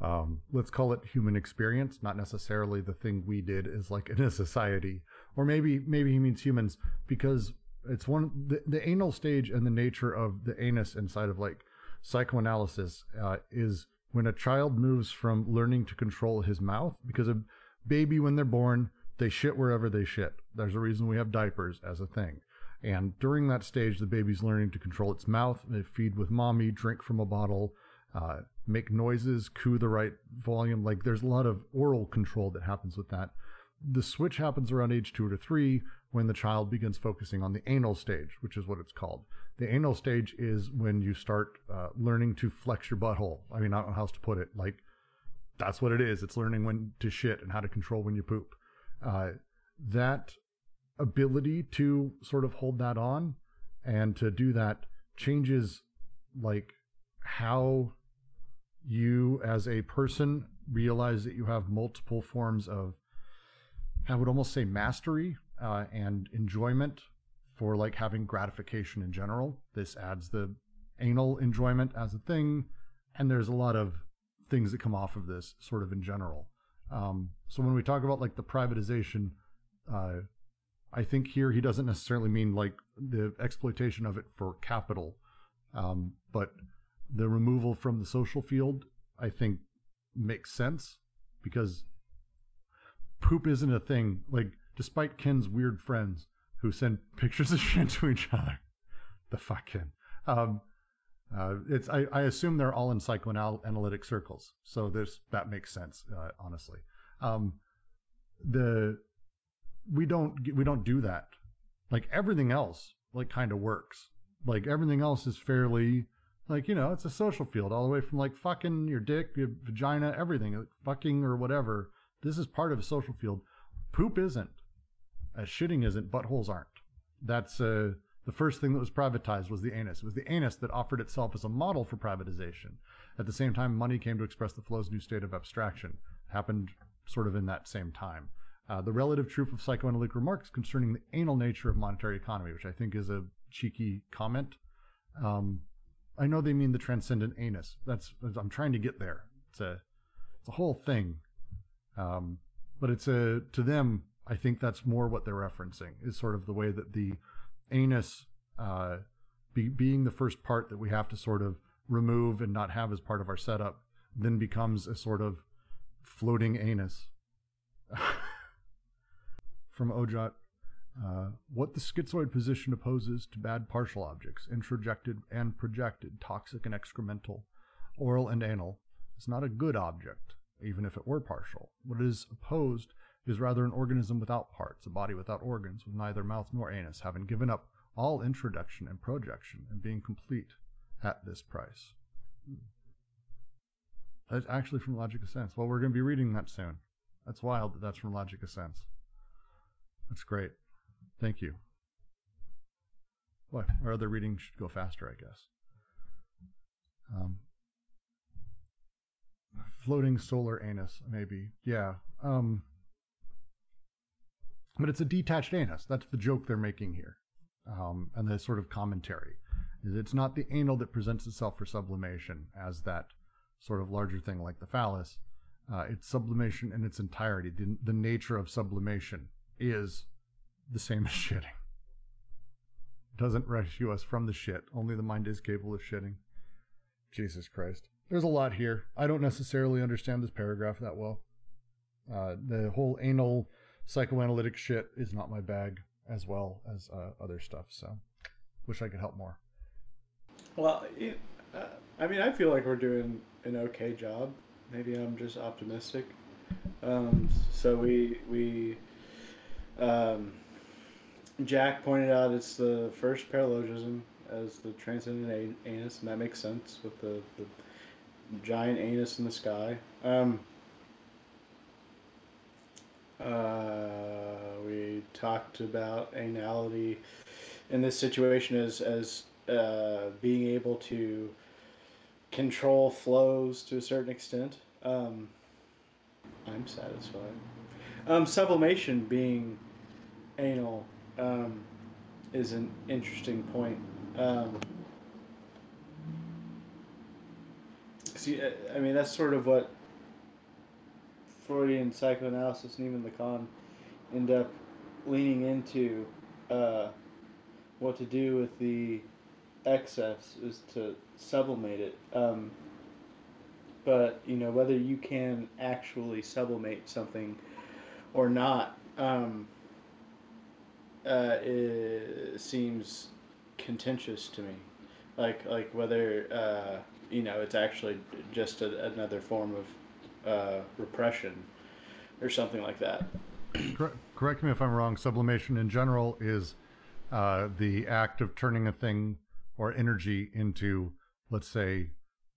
um, let's call it human experience, not necessarily the thing we did is like in a society, or maybe maybe he means humans because it's one the, the anal stage and the nature of the anus inside of like psychoanalysis uh, is when a child moves from learning to control his mouth, because a baby, when they're born, they shit wherever they shit. There's a reason we have diapers as a thing. And during that stage, the baby's learning to control its mouth. They feed with mommy, drink from a bottle, uh, make noises, coo the right volume. Like there's a lot of oral control that happens with that. The switch happens around age two to three when the child begins focusing on the anal stage, which is what it's called. The anal stage is when you start uh, learning to flex your butthole. I mean, I don't know how else to put it. Like, that's what it is. It's learning when to shit and how to control when you poop. Uh, that ability to sort of hold that on and to do that changes like how you as a person realize that you have multiple forms of I would almost say mastery uh, and enjoyment for like having gratification in general. This adds the anal enjoyment as a thing, and there's a lot of things that come off of this sort of in general. Um, so when we talk about like the privatization, uh, I think here he doesn't necessarily mean like the exploitation of it for capital, um, but the removal from the social field, I think, makes sense because poop isn't a thing. Like, despite Ken's weird friends, who send pictures of shit to each other. The fucking. Um, uh, it's I, I assume they're all in psychoanalytic circles, so this that makes sense. Uh, honestly, um, the we don't we don't do that. Like everything else, like kind of works. Like everything else is fairly like you know it's a social field all the way from like fucking your dick, your vagina, everything, fucking or whatever. This is part of a social field. Poop isn't as shitting isn't, buttholes aren't. That's uh, the first thing that was privatized was the anus. It was the anus that offered itself as a model for privatization. At the same time, money came to express the flow's new state of abstraction. It happened sort of in that same time. Uh, the relative truth of psychoanalytic remarks concerning the anal nature of monetary economy, which I think is a cheeky comment. Um, I know they mean the transcendent anus. That's I'm trying to get there. It's a it's a whole thing, um, but it's a to them I think that's more what they're referencing is sort of the way that the anus, uh, be, being the first part that we have to sort of remove and not have as part of our setup, then becomes a sort of floating anus. From Ojot, uh, what the schizoid position opposes to bad partial objects, introjected and projected, toxic and excremental, oral and anal, is not a good object, even if it were partial. What is opposed is rather an organism without parts, a body without organs, with neither mouth nor anus, having given up all introduction and projection, and being complete at this price. That's actually from Logic of Sense. Well, we're going to be reading that soon. That's wild that that's from Logic of Sense. That's great. Thank you. What? Our other reading should go faster, I guess. Um, floating solar anus, maybe. Yeah. Um, but it's a detached anus. That's the joke they're making here, um, and the sort of commentary. It's not the anal that presents itself for sublimation as that sort of larger thing like the phallus. Uh, it's sublimation in its entirety. The, the nature of sublimation is the same as shitting. It doesn't rescue us from the shit. Only the mind is capable of shitting. Jesus Christ. There's a lot here. I don't necessarily understand this paragraph that well. Uh, the whole anal psychoanalytic shit is not my bag as well as uh, other stuff. So, wish I could help more.
Well, it, uh, I mean, I feel like we're doing an okay job. Maybe I'm just optimistic. Um, so we we um, Jack pointed out it's the first paralogism as the transcendent anus, and that makes sense with the, the giant anus in the sky. Um, uh, we talked about anality in this situation as as uh, being able to control flows to a certain extent. Um, I'm satisfied. Um, sublimation being anal um, is an interesting point. Um, 'cause I mean, that's sort of what Freudian psychoanalysis and even Lacan end up leaning into uh, what to do with the excess is to sublimate it. Um, but you know whether you can actually sublimate something or not um, uh, seems contentious to me. Like like whether uh, you know it's actually just a, another form of uh, repression or something like that.
Correct, correct me if I'm wrong. Sublimation in general is uh, the act of turning a thing or energy into, let's say,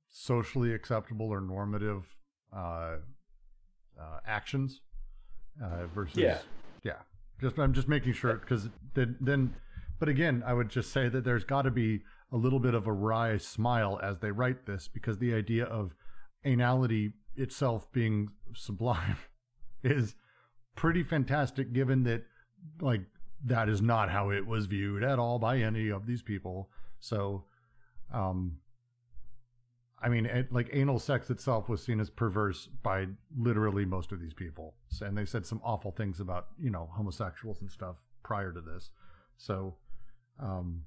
socially acceptable or normative uh, uh, actions uh, versus
Yeah.
yeah. Just I'm just making sure because then then, but again, I would just say that there's got to be a little bit of a wry smile as they write this because the idea of anality itself being sublime is pretty fantastic given that like that is not how it was viewed at all by any of these people. So um i mean it, like anal sex itself was seen as perverse by literally most of these people. And they said some awful things about you know homosexuals and stuff prior to this. So um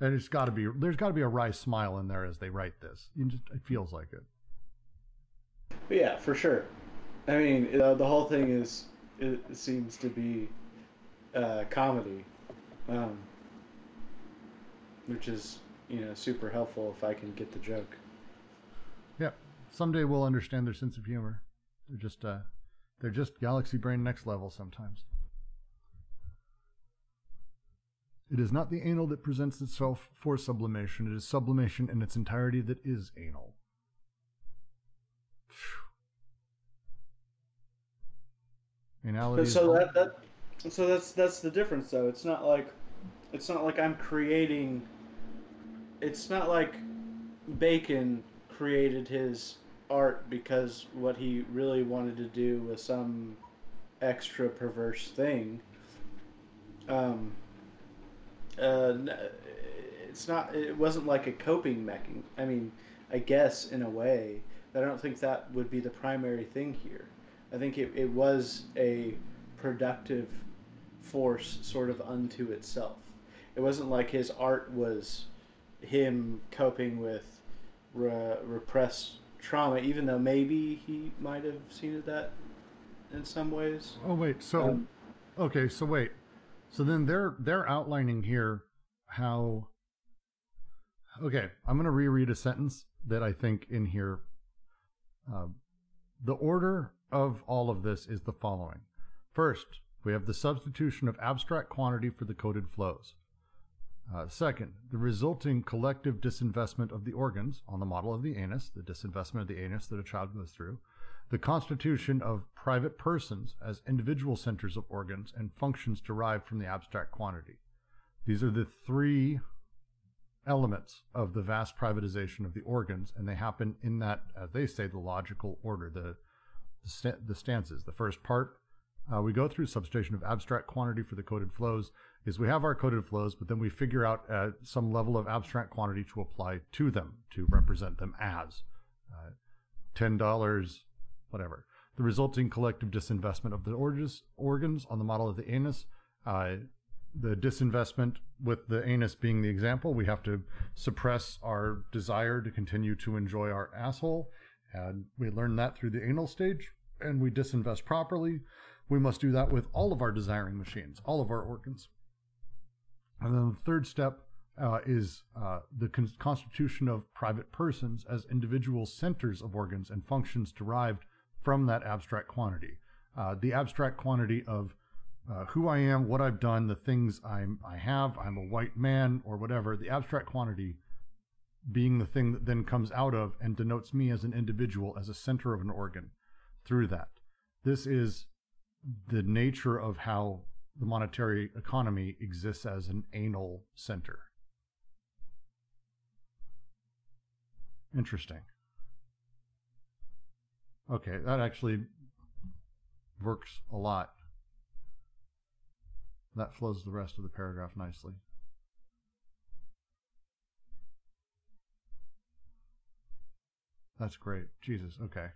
there's got to be there's got to be a wry smile in there as they write this you just it feels like it
yeah, for sure. I mean, uh, the whole thing is it seems to be uh, comedy, um, which is you know super helpful if I can get the joke.
Yeah. Someday we'll understand their sense of humor. They're just uh they're just galaxy brain next level sometimes. It is not the anal that presents itself for sublimation. It is sublimation in its entirety that is anal. Anality
so that that so that's that's the difference though. It's not like it's not like I'm creating. It's not like Bacon created his art because what he really wanted to do was some extra perverse thing. Um, uh, it's not. It wasn't like a coping mechanism. I mean, I guess in a way, but I don't think that would be the primary thing here. I think it, it was a productive force sort of unto itself. It wasn't like his art was him coping with re- repressed trauma, even though maybe he might have seen it that in some ways.
Oh wait, so
Um,
okay, so wait. So then they're they're outlining here how Okay, I'm going to reread a sentence that I think in here uh, the order of all of this is the following. First, we have the substitution of abstract quantity for the coded flows. Uh, second, the resulting collective disinvestment of the organs on the model of the anus, the disinvestment of the anus that a child goes through, the constitution of private persons as individual centers of organs and functions derived from the abstract quantity. These are the three elements of the vast privatization of the organs, and they happen in that, as they say, the logical order, the the, sta- the stances. The first part uh, we go through substitution of abstract quantity for the coded flows is we have our coded flows, but then we figure out uh, some level of abstract quantity to apply to them to represent them as uh, ten dollars, whatever. The resulting collective disinvestment of the organs, organs on the model of the anus. Uh, the disinvestment with the anus being the example, we have to suppress our desire to continue to enjoy our asshole. And we learn that through the anal stage, and we disinvest properly. We must do that with all of our desiring machines, all of our organs. And then the third step uh, is uh, the con- constitution of private persons as individual centers of organs and functions derived from that abstract quantity. Uh, the abstract quantity of uh, who I am, what I've done, the things I'm, I have, I'm a white man or whatever, the abstract quantity being the thing that then comes out of and denotes me as an individual, as a center of an organ through that. This is the nature of how the monetary economy exists as an anal center. Interesting. Okay, that actually works a lot. That flows the rest of the paragraph nicely. That's great. Jesus, okay.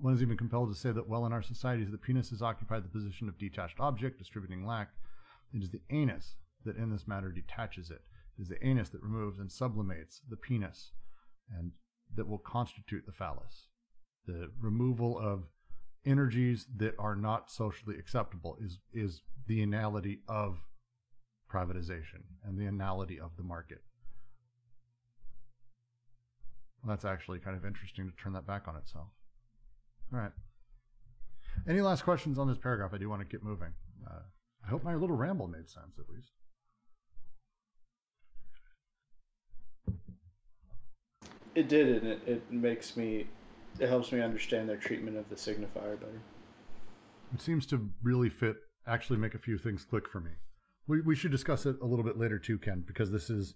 One is even compelled to say that, well, in our societies, the penis has occupied the position of detached object, distributing lack. It is the anus that in this matter detaches it. It is the anus that removes and sublimates the penis, and that will constitute the phallus. The removal of energies that are not socially acceptable is is the anality of privatization and the anality of the market. Well, that's actually kind of interesting to turn that back on itself. All right. Any last questions on this paragraph? I do want to get moving. Uh, I hope my little ramble made sense at least.
It did, and it, it makes me, it helps me understand their treatment of the signifier better.
It seems to really fit, actually make a few things click for me. We, we should discuss it a little bit later too, Ken, because this is,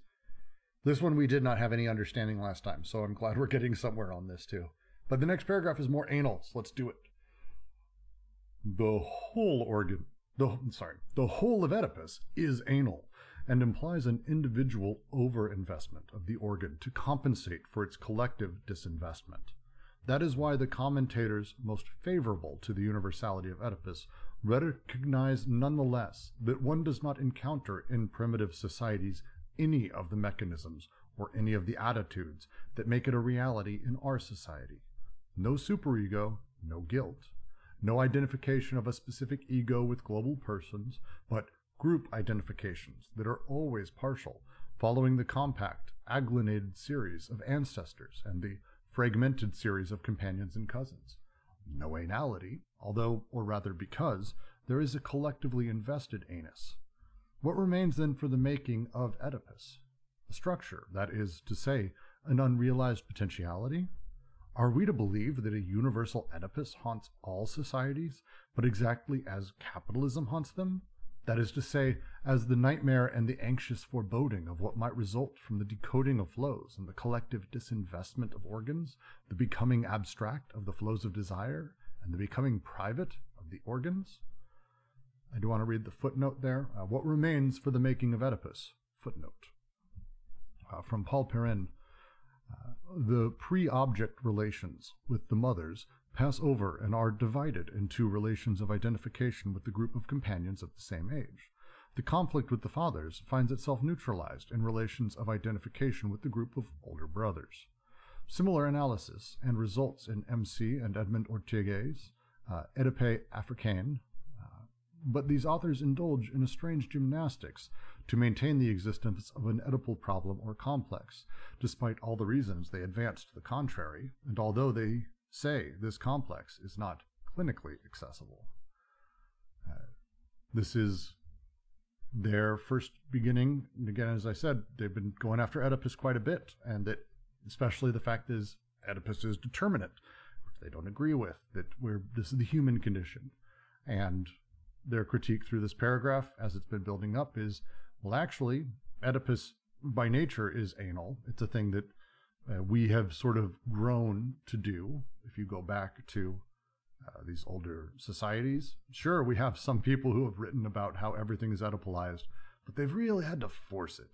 this one we did not have any understanding last time, so I'm glad we're getting somewhere on this too. But the next paragraph is more anal, so let's do it. The whole organ, the sorry, the whole of Oedipus is anal and implies an individual overinvestment of the organ to compensate for its collective disinvestment. That is why the commentators most favorable to the universality of Oedipus recognize nonetheless that one does not encounter in primitive societies any of the mechanisms or any of the attitudes that make it a reality in our society. No superego, no guilt. No identification of a specific ego with global persons, but group identifications that are always partial, following the compact, agglutinated series of ancestors and the fragmented series of companions and cousins. No anality, although, or rather because, there is a collectively invested anus. What remains then for the making of Oedipus? A structure, that is to say, an unrealized potentiality? Are we to believe that a universal Oedipus haunts all societies, but exactly as capitalism haunts them? That is to say, as the nightmare and the anxious foreboding of what might result from the decoding of flows and the collective disinvestment of organs, the becoming abstract of the flows of desire, and the becoming private of the organs? I do want to read the footnote there. Uh, what remains for the making of Oedipus? Footnote. Uh, from Paul Parin. Uh, the pre object relations with the mothers pass over and are divided into relations of identification with the group of companions of the same age. The conflict with the fathers finds itself neutralized in relations of identification with the group of older brothers. Similar analysis and results in MC and Edmond Ortigues, uh, Oedipe Africain, uh, but these authors indulge in a strange gymnastics to maintain the existence of an Oedipal problem or complex, despite all the reasons they advance to the contrary, and although they say this complex is not clinically accessible. Uh, this is their first beginning. And again, as I said, they've been going after Oedipus quite a bit, and that especially the fact is Oedipus is determinate, which they don't agree with, that we're this is the human condition. And their critique through this paragraph, as it's been building up, is well, actually, Oedipus by nature is anal. It's a thing that uh, we have sort of grown to do. If you go back to uh, these older societies, sure, we have some people who have written about how everything is Oedipalized, but they've really had to force it.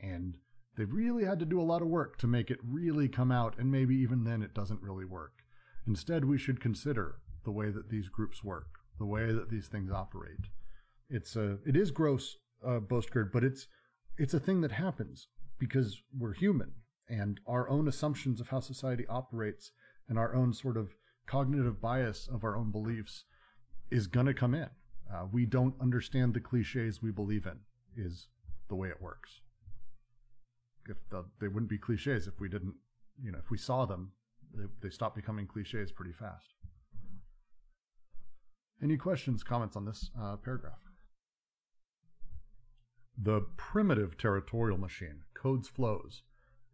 And they've really had to do a lot of work to make it really come out, and maybe even then it doesn't really work. Instead, we should consider the way that these groups work, the way that these things operate. It's a, it is gross, uh, Bostgerd, but it's, it's a thing that happens because we're human and our own assumptions of how society operates and our own sort of cognitive bias of our own beliefs is going to come in. Uh, we don't understand the cliches we believe in, is the way it works. If the, they wouldn't be cliches if we didn't, you know, if we saw them, they, they stop becoming cliches pretty fast. Any questions, comments on this uh, paragraph? The primitive territorial machine codes flows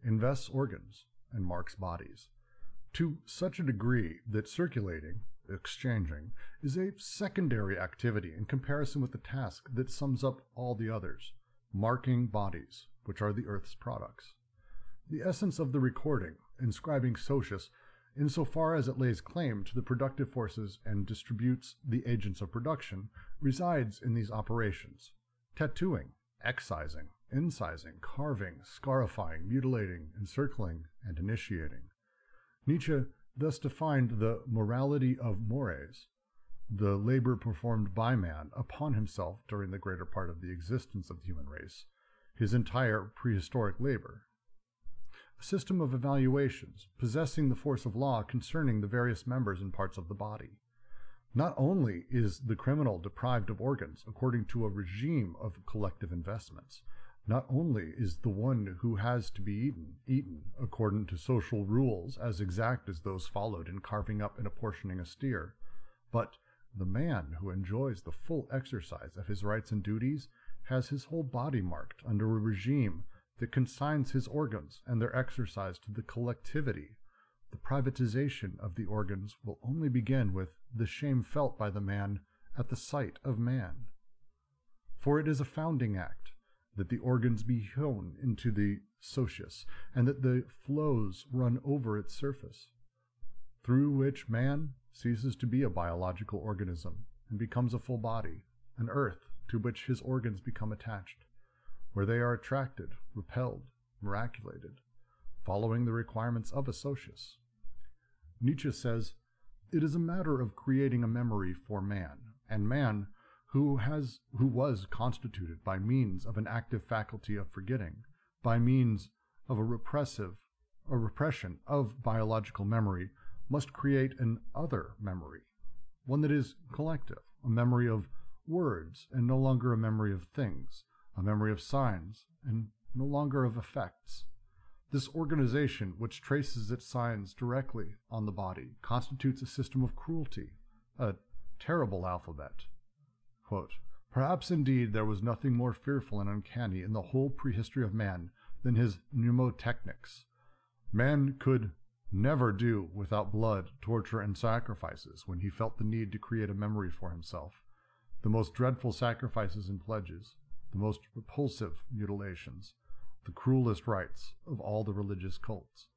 invests organs, and marks bodies, to such a degree that circulating, exchanging, is a secondary activity in comparison with the task that sums up all the others, marking bodies, which are the Earth's products. The essence of the recording, inscribing socius, insofar as it lays claim to the productive forces and distributes the agents of production, resides in these operations tattooing, excising, incising, carving, scarifying, mutilating, encircling, and initiating. Nietzsche thus defined the morality of mores, the labor performed by man upon himself during the greater part of the existence of the human race, his entire prehistoric labor. A system of evaluations, possessing the force of law concerning the various members and parts of the body. Not only is the criminal deprived of organs according to a regime of collective investments, not only is the one who has to be eaten eaten according to social rules as exact as those followed in carving up and apportioning a steer, but the man who enjoys the full exercise of his rights and duties has his whole body marked under a regime that consigns his organs and their exercise to the collectivity. The privatization of the organs will only begin with the shame felt by the man at the sight of man. For it is a founding act that the organs be hewn into the socius, and that the flows run over its surface, through which man ceases to be a biological organism and becomes a full body, an earth to which his organs become attached, where they are attracted, repelled, miraculated, following the requirements of a socius. Nietzsche says, It is a matter of creating a memory for man, and man, who has who was constituted by means of an active faculty of forgetting, by means of a repressive a repression of biological memory, must create an other memory, one that is collective, a memory of words and no longer a memory of things, a memory of signs and no longer of effects. This organization, which traces its signs directly on the body, constitutes a system of cruelty, a terrible alphabet. Quote, Perhaps indeed there was nothing more fearful and uncanny in the whole prehistory of man than his mnemotechnics. Man could never do without blood, torture, and sacrifices when he felt the need to create a memory for himself. The most dreadful sacrifices and pledges, the most repulsive mutilations, the cruelest rites of all the religious cults.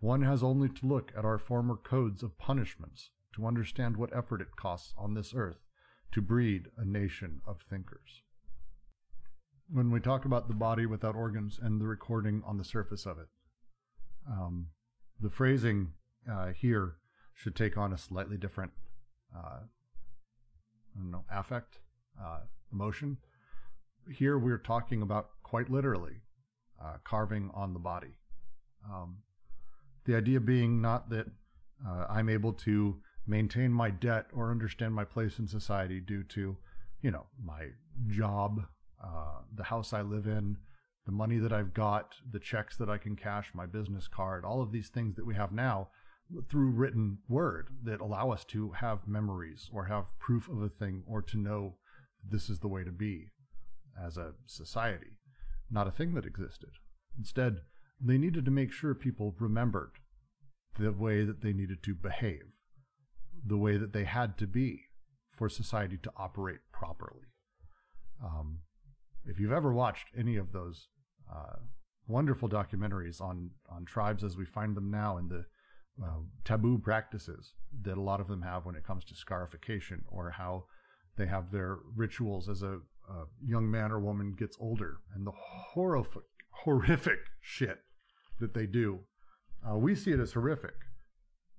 One has only to look at our former codes of punishments to understand what effort it costs on this earth to breed a nation of thinkers. When we talk about the body without organs and the recording on the surface of it, um, the phrasing uh, here should take on a slightly different, uh, I don't know, affect, uh, emotion. Here we're talking about quite literally uh, carving on the body. Um, the idea being not that uh, I'm able to maintain my debt or understand my place in society due to, you know, my job, uh, the house I live in, the money that I've got, the checks that I can cash, my business card, all of these things that we have now through written word that allow us to have memories or have proof of a thing or to know this is the way to be as a society, not a thing that existed. Instead, they needed to make sure people remembered the way that they needed to behave, the way that they had to be for society to operate properly. Um, if you've ever watched any of those uh, wonderful documentaries on on tribes as we find them now and the uh, taboo practices that a lot of them have when it comes to scarification or how they have their rituals as a, a young man or woman gets older and the horrific horrific shit that they do. Uh, we see it as horrific,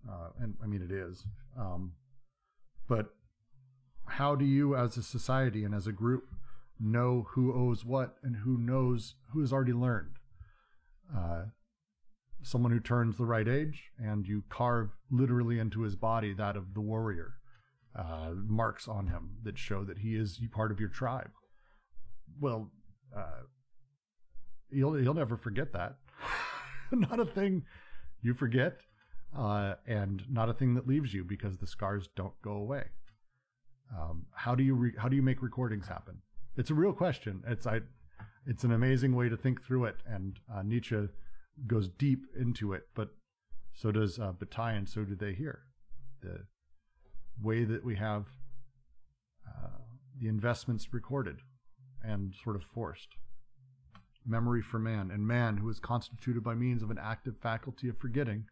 uh, and I mean it is. Um, but how do you, as a society and as a group, know who owes what and who knows who has already learned. Uh, someone who turns the right age, and you carve literally into his body that of the warrior, uh, marks on him that show that he is part of your tribe. Well, uh, he'll he'll never forget that. not a thing you forget, uh, and not a thing that leaves you because the scars don't go away. Um, how do you re- how do you make recordings happen? it's a real question. It's I, it's an amazing way to think through it, and uh, Nietzsche goes deep into it. But so does uh, Bataille, and so do they here. The way that we have uh, the investments recorded and sort of forced. memory for man, and man, who is constituted by means of an active faculty of forgetting,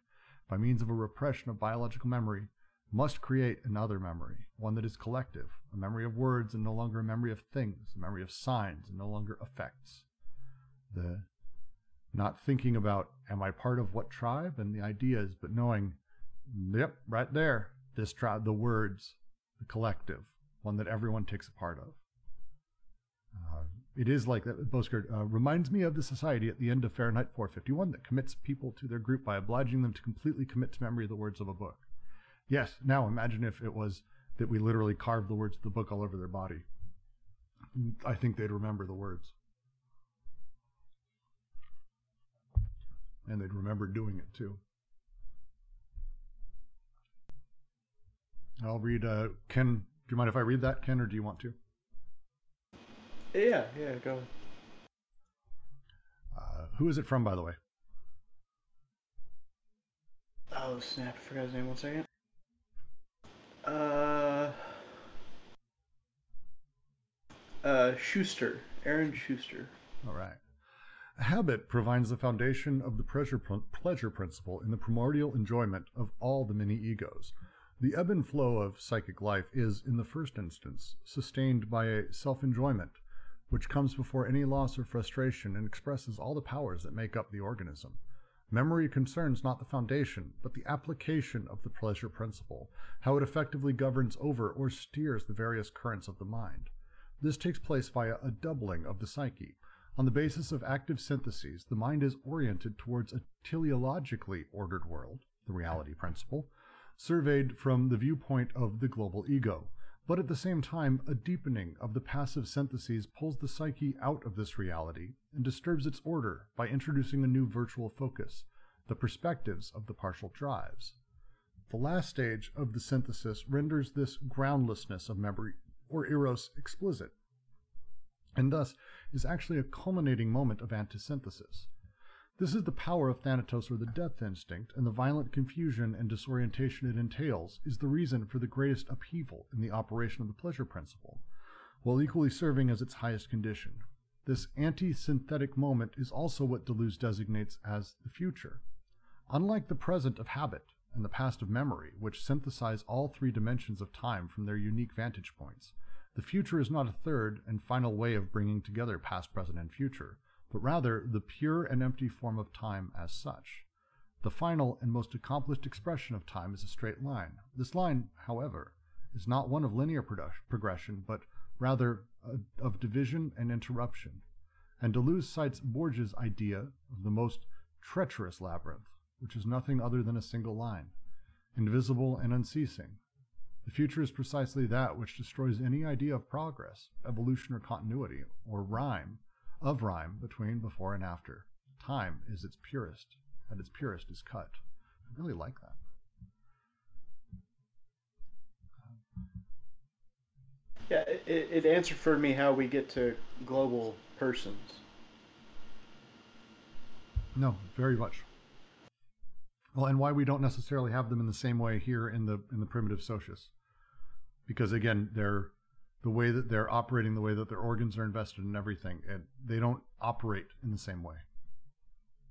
by means of a repression of biological memory, must create another memory, one that is collective, a memory of words and no longer a memory of things, a memory of signs and no longer effects. The not thinking about, am I part of what tribe and the ideas, but knowing, yep, right there, this tribe, the words, the collective, one that everyone takes a part of. Uh, it is like that. Bosker uh, reminds me of the society at the end of Fahrenheit 451 that commits people to their group by obliging them to completely commit to memory the words of a book. Yes, now imagine if it was that we literally carved the words of the book all over their body. I think they'd remember the words. And they'd remember doing it too. I'll read, uh, Ken, do you mind if I read that, Ken, or do you want to?
Yeah, yeah, go ahead.
Uh, who is it from, by the way?
Oh, snap. I forgot his name. One second. Uh, uh, Schuster. Aaron Schuster.
All right. Habit provides the foundation of the pleasure, pleasure principle in the primordial enjoyment of all the many egos. The ebb and flow of psychic life is, in the first instance, sustained by a self enjoyment, which comes before any loss or frustration and expresses all the powers that make up the organism. Memory concerns not the foundation, but the application of the pleasure principle, how it effectively governs over or steers the various currents of the mind. This takes place via a doubling of the psyche. On the basis of active syntheses, the mind is oriented towards a teleologically ordered world, the reality principle, surveyed from the viewpoint of the global ego. But at the same time, a deepening of the passive syntheses pulls the psyche out of this reality and disturbs its order by introducing a new virtual focus, the perspectives of the partial drives. The last stage of the synthesis renders this groundlessness of memory, or eros, explicit, and thus is actually a culminating moment of antisynthesis. This is the power of Thanatos or the death instinct, and the violent confusion and disorientation it entails is the reason for the greatest upheaval in the operation of the pleasure principle, while equally serving as its highest condition. This anti synthetic moment is also what Deleuze designates as the future. Unlike the present of habit and the past of memory, which synthesize all three dimensions of time from their unique vantage points, the future is not a third and final way of bringing together past, present, and future but rather the pure and empty form of time as such. The final and most accomplished expression of time is a straight line. This line, however, is not one of linear progression, but rather uh, of division and interruption. And Deleuze cites Borges' idea of the most treacherous labyrinth, which is nothing other than a single line, invisible and unceasing. The future is precisely that which destroys any idea of progress, evolution, or continuity, or rhyme, of rhyme between before and after. Time is its purest, and its purest is cut. I really like that.
Yeah, it, it answered for me how we get to global persons.
No, very much. Well, and why we don't necessarily have them in the same way here in the in the primitive socius, because again, they're the way that they're operating, the way that their organs are invested in everything, and they don't operate in the same way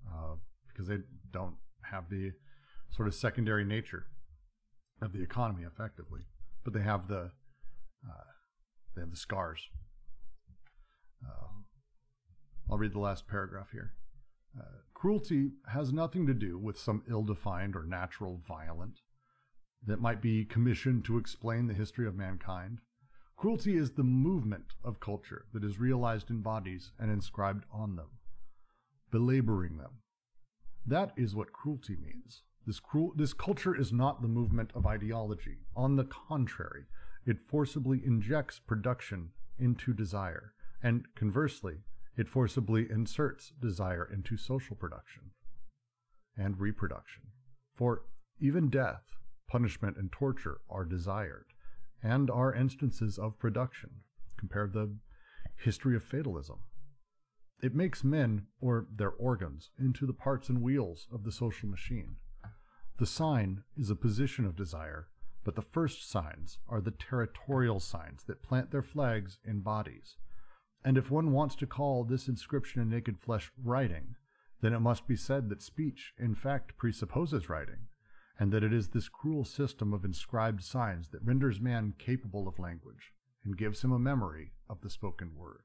uh, because they don't have the sort of secondary nature of the economy effectively, but they have the uh, they have the scars. Uh, I'll read the last paragraph here. Uh, cruelty has nothing to do with some ill-defined or natural violent that might be commissioned to explain the history of mankind. Cruelty is the movement of culture that is realized in bodies and inscribed on them, belaboring them. That is what cruelty means. This, cruel, this culture is not the movement of ideology. On the contrary, it forcibly injects production into desire, and conversely, it forcibly inserts desire into social production and reproduction. For even death, punishment, and torture are desired and are instances of production. Compare the history of fatalism. It makes men, or their organs, into the parts and wheels of the social machine. The sign is a position of desire, but the first signs are the territorial signs that plant their flags in bodies. And if one wants to call this inscription in naked flesh writing, then it must be said that speech, in fact, presupposes writing, and that it is this cruel system of inscribed signs that renders man capable of language and gives him a memory of the spoken word.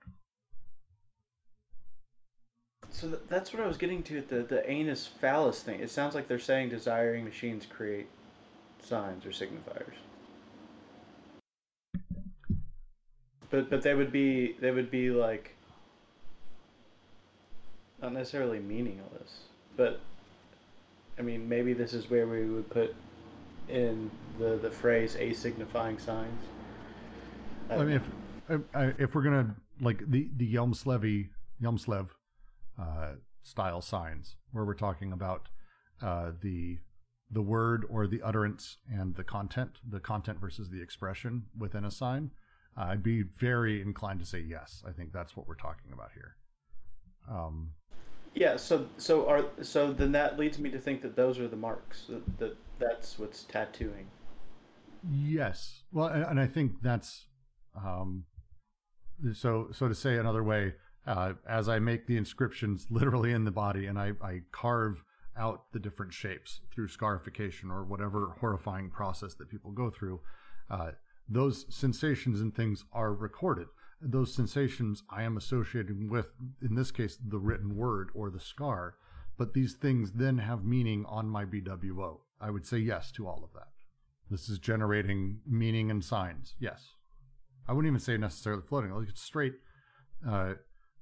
So that's what I was getting to the the anus phallus thing. It sounds like they're saying desiring machines create signs or signifiers. But but they would be they would be like not necessarily meaningless, but I mean maybe this is where we would put in the the phrase a signifying signs.
I mean, if if, if we're gonna like the the Yelmslevy Hjelmslev uh, style signs, where we're talking about uh, the the word or the utterance and the content, the content versus the expression within a sign, uh, I'd be very inclined to say yes. I think that's what we're talking about here. Um,
yeah. So so are so then that leads me to think that those are the marks. That, that that's what's tattooing.
Yes. Well, and, and I think that's um, so so to say another way. Uh, as I make the inscriptions literally in the body, and I, I carve out the different shapes through scarification or whatever horrifying process that people go through. Uh, those sensations and things are recorded. Those sensations I am associating with, in this case, the written word or the scar, but these things then have meaning on my BWO. I would say yes to all of that. This is generating meaning and signs. Yes. I wouldn't even say necessarily floating. Like it's straight uh,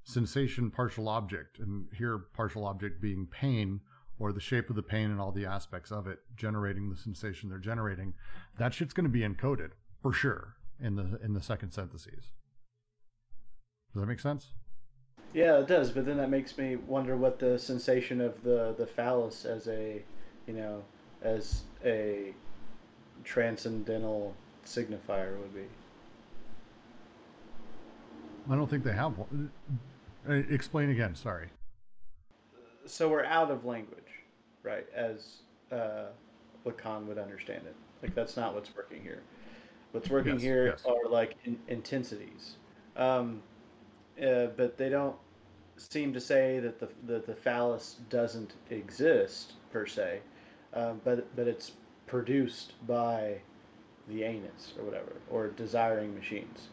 sensation, partial object, and here partial object being pain or the shape of the pain and all the aspects of it generating the sensation they're generating. That shit's going to be encoded for sure in the in the second syntheses. Does that make sense?
Yeah, it does. But then that makes me wonder what the sensation of the the phallus as a, you know, as a transcendental signifier would be.
I don't think they have one. Uh, Explain again. Sorry.
So we're out of language, right? As uh, Lacan would understand it. Like that's not what's working here. What's working
Yes,
here
yes.
are like in- intensities, um, uh, but they don't seem to say that the that the phallus doesn't exist per se, um, but but it's produced by the anus or whatever or desiring machines,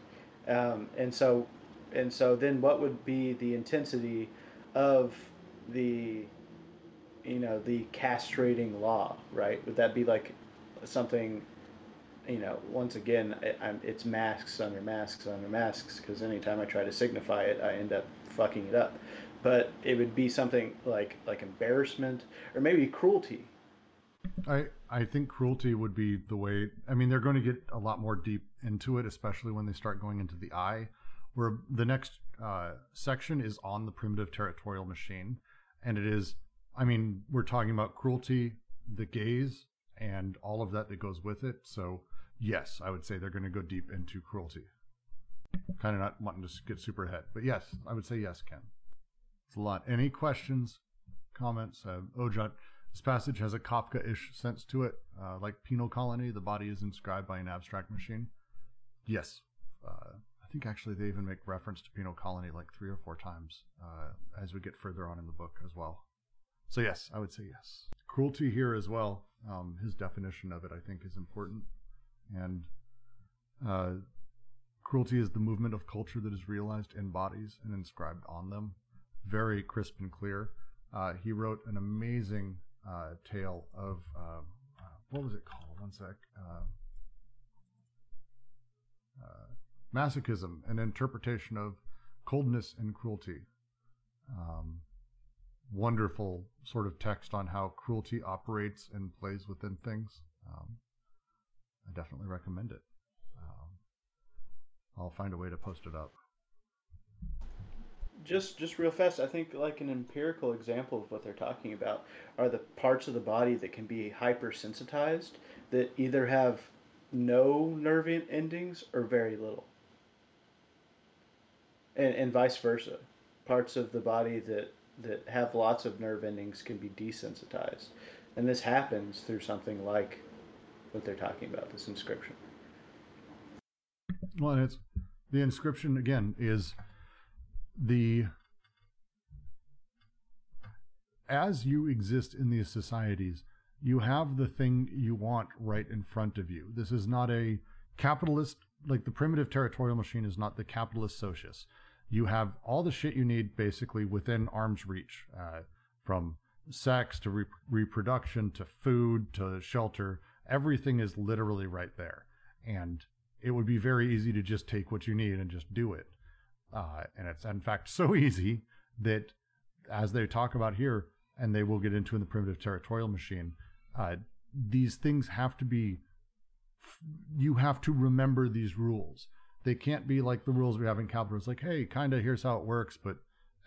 um, and so and so then what would be the intensity of the you know the castrating law right? Would that be like something you know once again I, it's masks under masks under masks because anytime i try to signify it i end up fucking it up but it would be something like like embarrassment or maybe cruelty
I I think cruelty would be the way. I mean, they're going to get a lot more deep into it, especially when they start going into the eye. Where the next uh, section is on the primitive territorial machine, and it is. I mean, we're talking about cruelty, the gaze, and all of that that goes with it. So yes, I would say they're going to go deep into cruelty. Kind of not wanting to get super ahead, but yes, I would say yes, Ken. It's a lot. Any questions, comments? Uh, Ojot, this passage has a Kafka-ish sense to it, uh, like Penal Colony. The body is inscribed by an abstract machine. Yes, uh, I think actually they even make reference to Penal Colony like three or four times uh, as we get further on in the book as well. So yes, I would say yes. Cruelty here as well. Um, his definition of it, I think, is important, and uh, cruelty is the movement of culture that is realized in bodies and inscribed on them. Very crisp and clear. Uh, he wrote an amazing uh, tale of uh, uh, what was it called? One sec. Uh, masochism, an interpretation of coldness and cruelty. Um, wonderful sort of text on how cruelty operates and plays within things. Um, I definitely recommend it. Um, I'll find a way to post it up.
just just real fast i think like an empirical example of what they're talking about are the parts of the body that can be hypersensitized that either have no nerve endings or very little and, and vice versa parts of the body that that have lots of nerve endings can be desensitized and this happens through something like what they're talking about this inscription
Well, it's the inscription again is the as you exist in these societies, you have the thing you want right in front of you. This is not a capitalist, like the primitive territorial machine is not the capitalist socius. You have all the shit you need basically within arm's reach, uh, from sex to re- reproduction to food to shelter. Everything is literally right there. And it would be very easy to just take what you need and just do it. Uh, and it's in fact so easy that, as they talk about here, and they will get into in the primitive territorial machine, uh, these things have to be. You have to remember these rules. They can't be like the rules we have in capital. It's like, hey, kind of here's how it works, but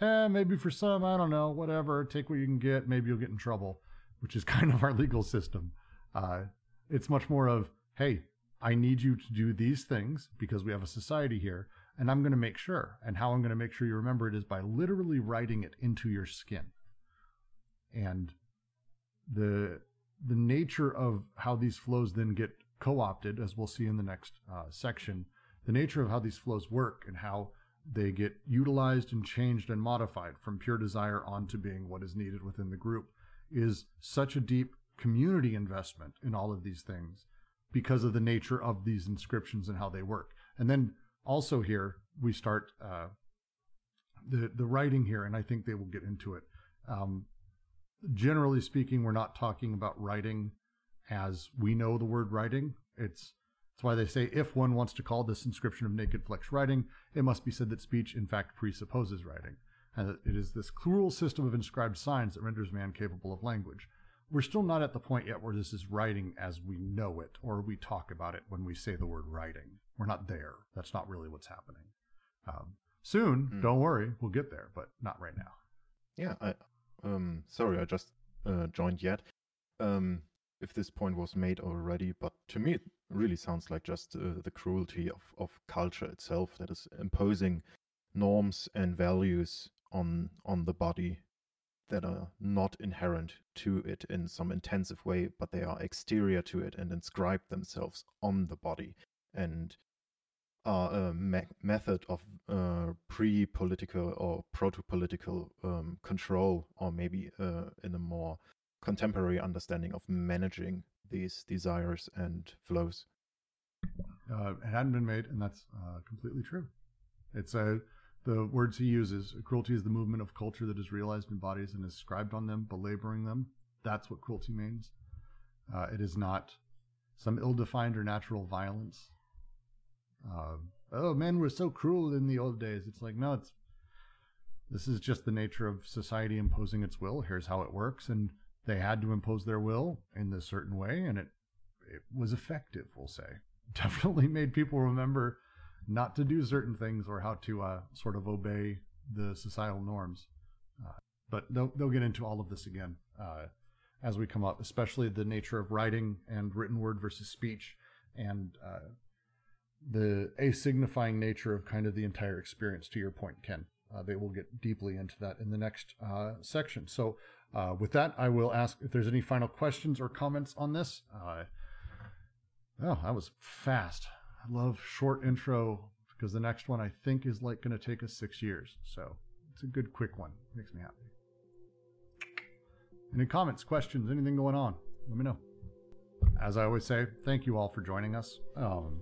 eh, maybe for some, I don't know, whatever. Take what you can get. Maybe you'll get in trouble, which is kind of our legal system. Uh, it's much more of, hey, I need you to do these things because we have a society here, and I'm going to make sure. And how I'm going to make sure you remember it is by literally writing it into your skin. And the the nature of how these flows then get co-opted, as we'll see in the next uh, section, the nature of how these flows work and how they get utilized and changed and modified from pure desire onto being what is needed within the group is such a deep community investment in all of these things because of the nature of these inscriptions and how they work. And then also here we start uh, the the writing here, and I think they will get into it. Um, generally speaking, we're not talking about writing as we know the word writing. It's that's why they say if one wants to call this inscription of naked flesh writing, it must be said that speech in fact presupposes writing, and that it is this cruel system of inscribed signs that renders man capable of language. We're still not at the point yet where this is writing as we know it, or we talk about it when we say the word writing. We're not there. That's not really what's happening. Um, soon, mm. don't worry, we'll get there, but not right now.
Yeah, I, um, sorry, I just uh, joined yet. Um, if this point was made already, but to me it really sounds like just uh, the cruelty of, of culture itself that is imposing norms and values on on the body that are not inherent to it in some intensive way, but they are exterior to it and inscribe themselves on the body and are a me- method of uh, pre-political or proto-political um, control, or maybe uh, in a more contemporary understanding of managing these desires and flows.
Uh, it hadn't been made, and that's uh, completely true. It's a the words he uses. Cruelty is the movement of culture that is realized in bodies and is scribed on them, belaboring them. That's what cruelty means. Uh, it is not some ill-defined or natural violence. Uh, oh, men were so cruel in the old days. It's like no, it's this is just the nature of society imposing its will. Here's how it works, and they had to impose their will in this certain way, and it it was effective. We'll say definitely made people remember not to do certain things or how to uh, sort of obey the societal norms. Uh, but they'll they'll get into all of this again uh, as we come up, especially the nature of writing and written word versus speech, and uh, the asignifying nature of kind of the entire experience. To your point, Ken, uh, they will get deeply into that in the next uh, section. So with that, I will ask if there's any final questions or comments on this. Oh, that was fast. I love short intro because the next one I think is like going to take us six years. So it's a good, quick one. Makes me happy. Any comments, questions, anything going on? Let me know. As I always say, thank you all for joining us. Um,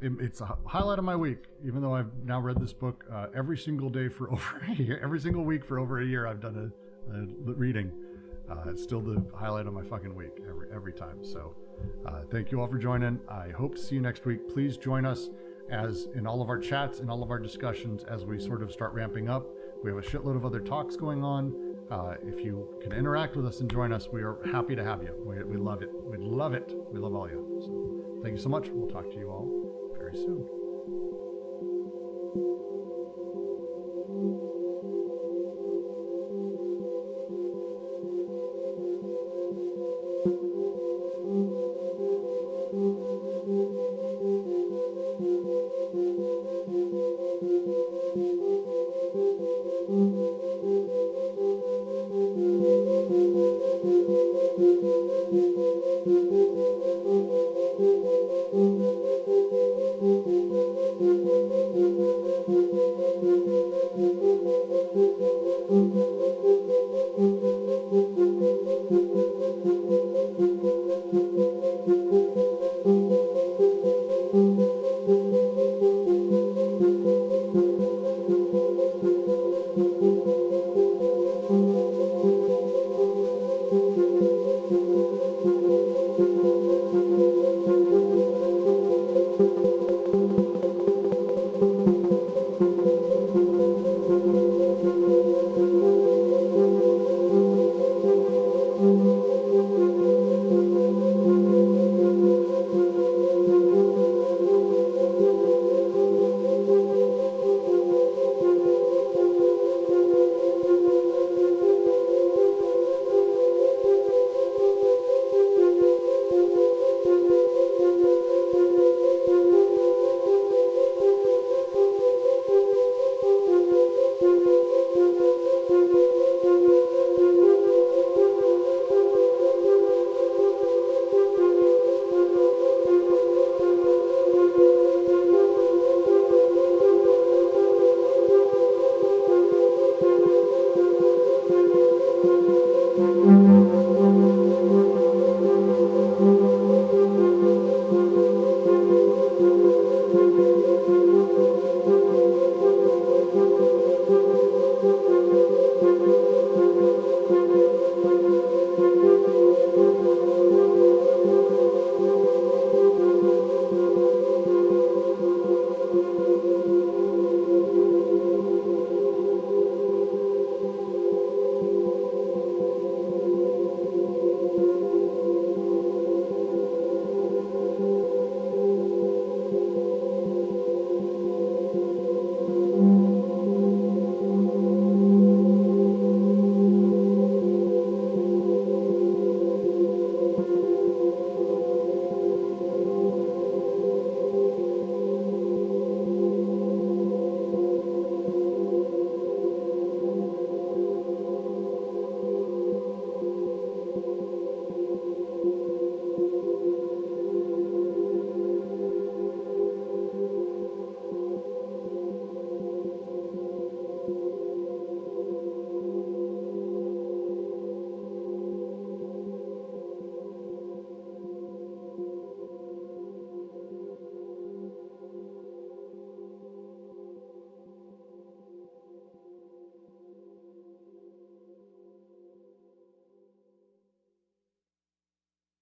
it, it's a highlight of my week, even though I've now read this book uh, every single day for over a year. Every single week for over a year, I've done a uh, reading. Uh, it's still the highlight of my fucking week every every time. So, uh, thank you all for joining. I hope to see you next week. Please join us as in all of our chats and all of our discussions as we sort of start ramping up. We have a shitload of other talks going on. Uh, if you can interact with us and join us, we are happy to have you. We, we love it. We love it. We love all you. So, thank you so much. We'll talk to you all very soon.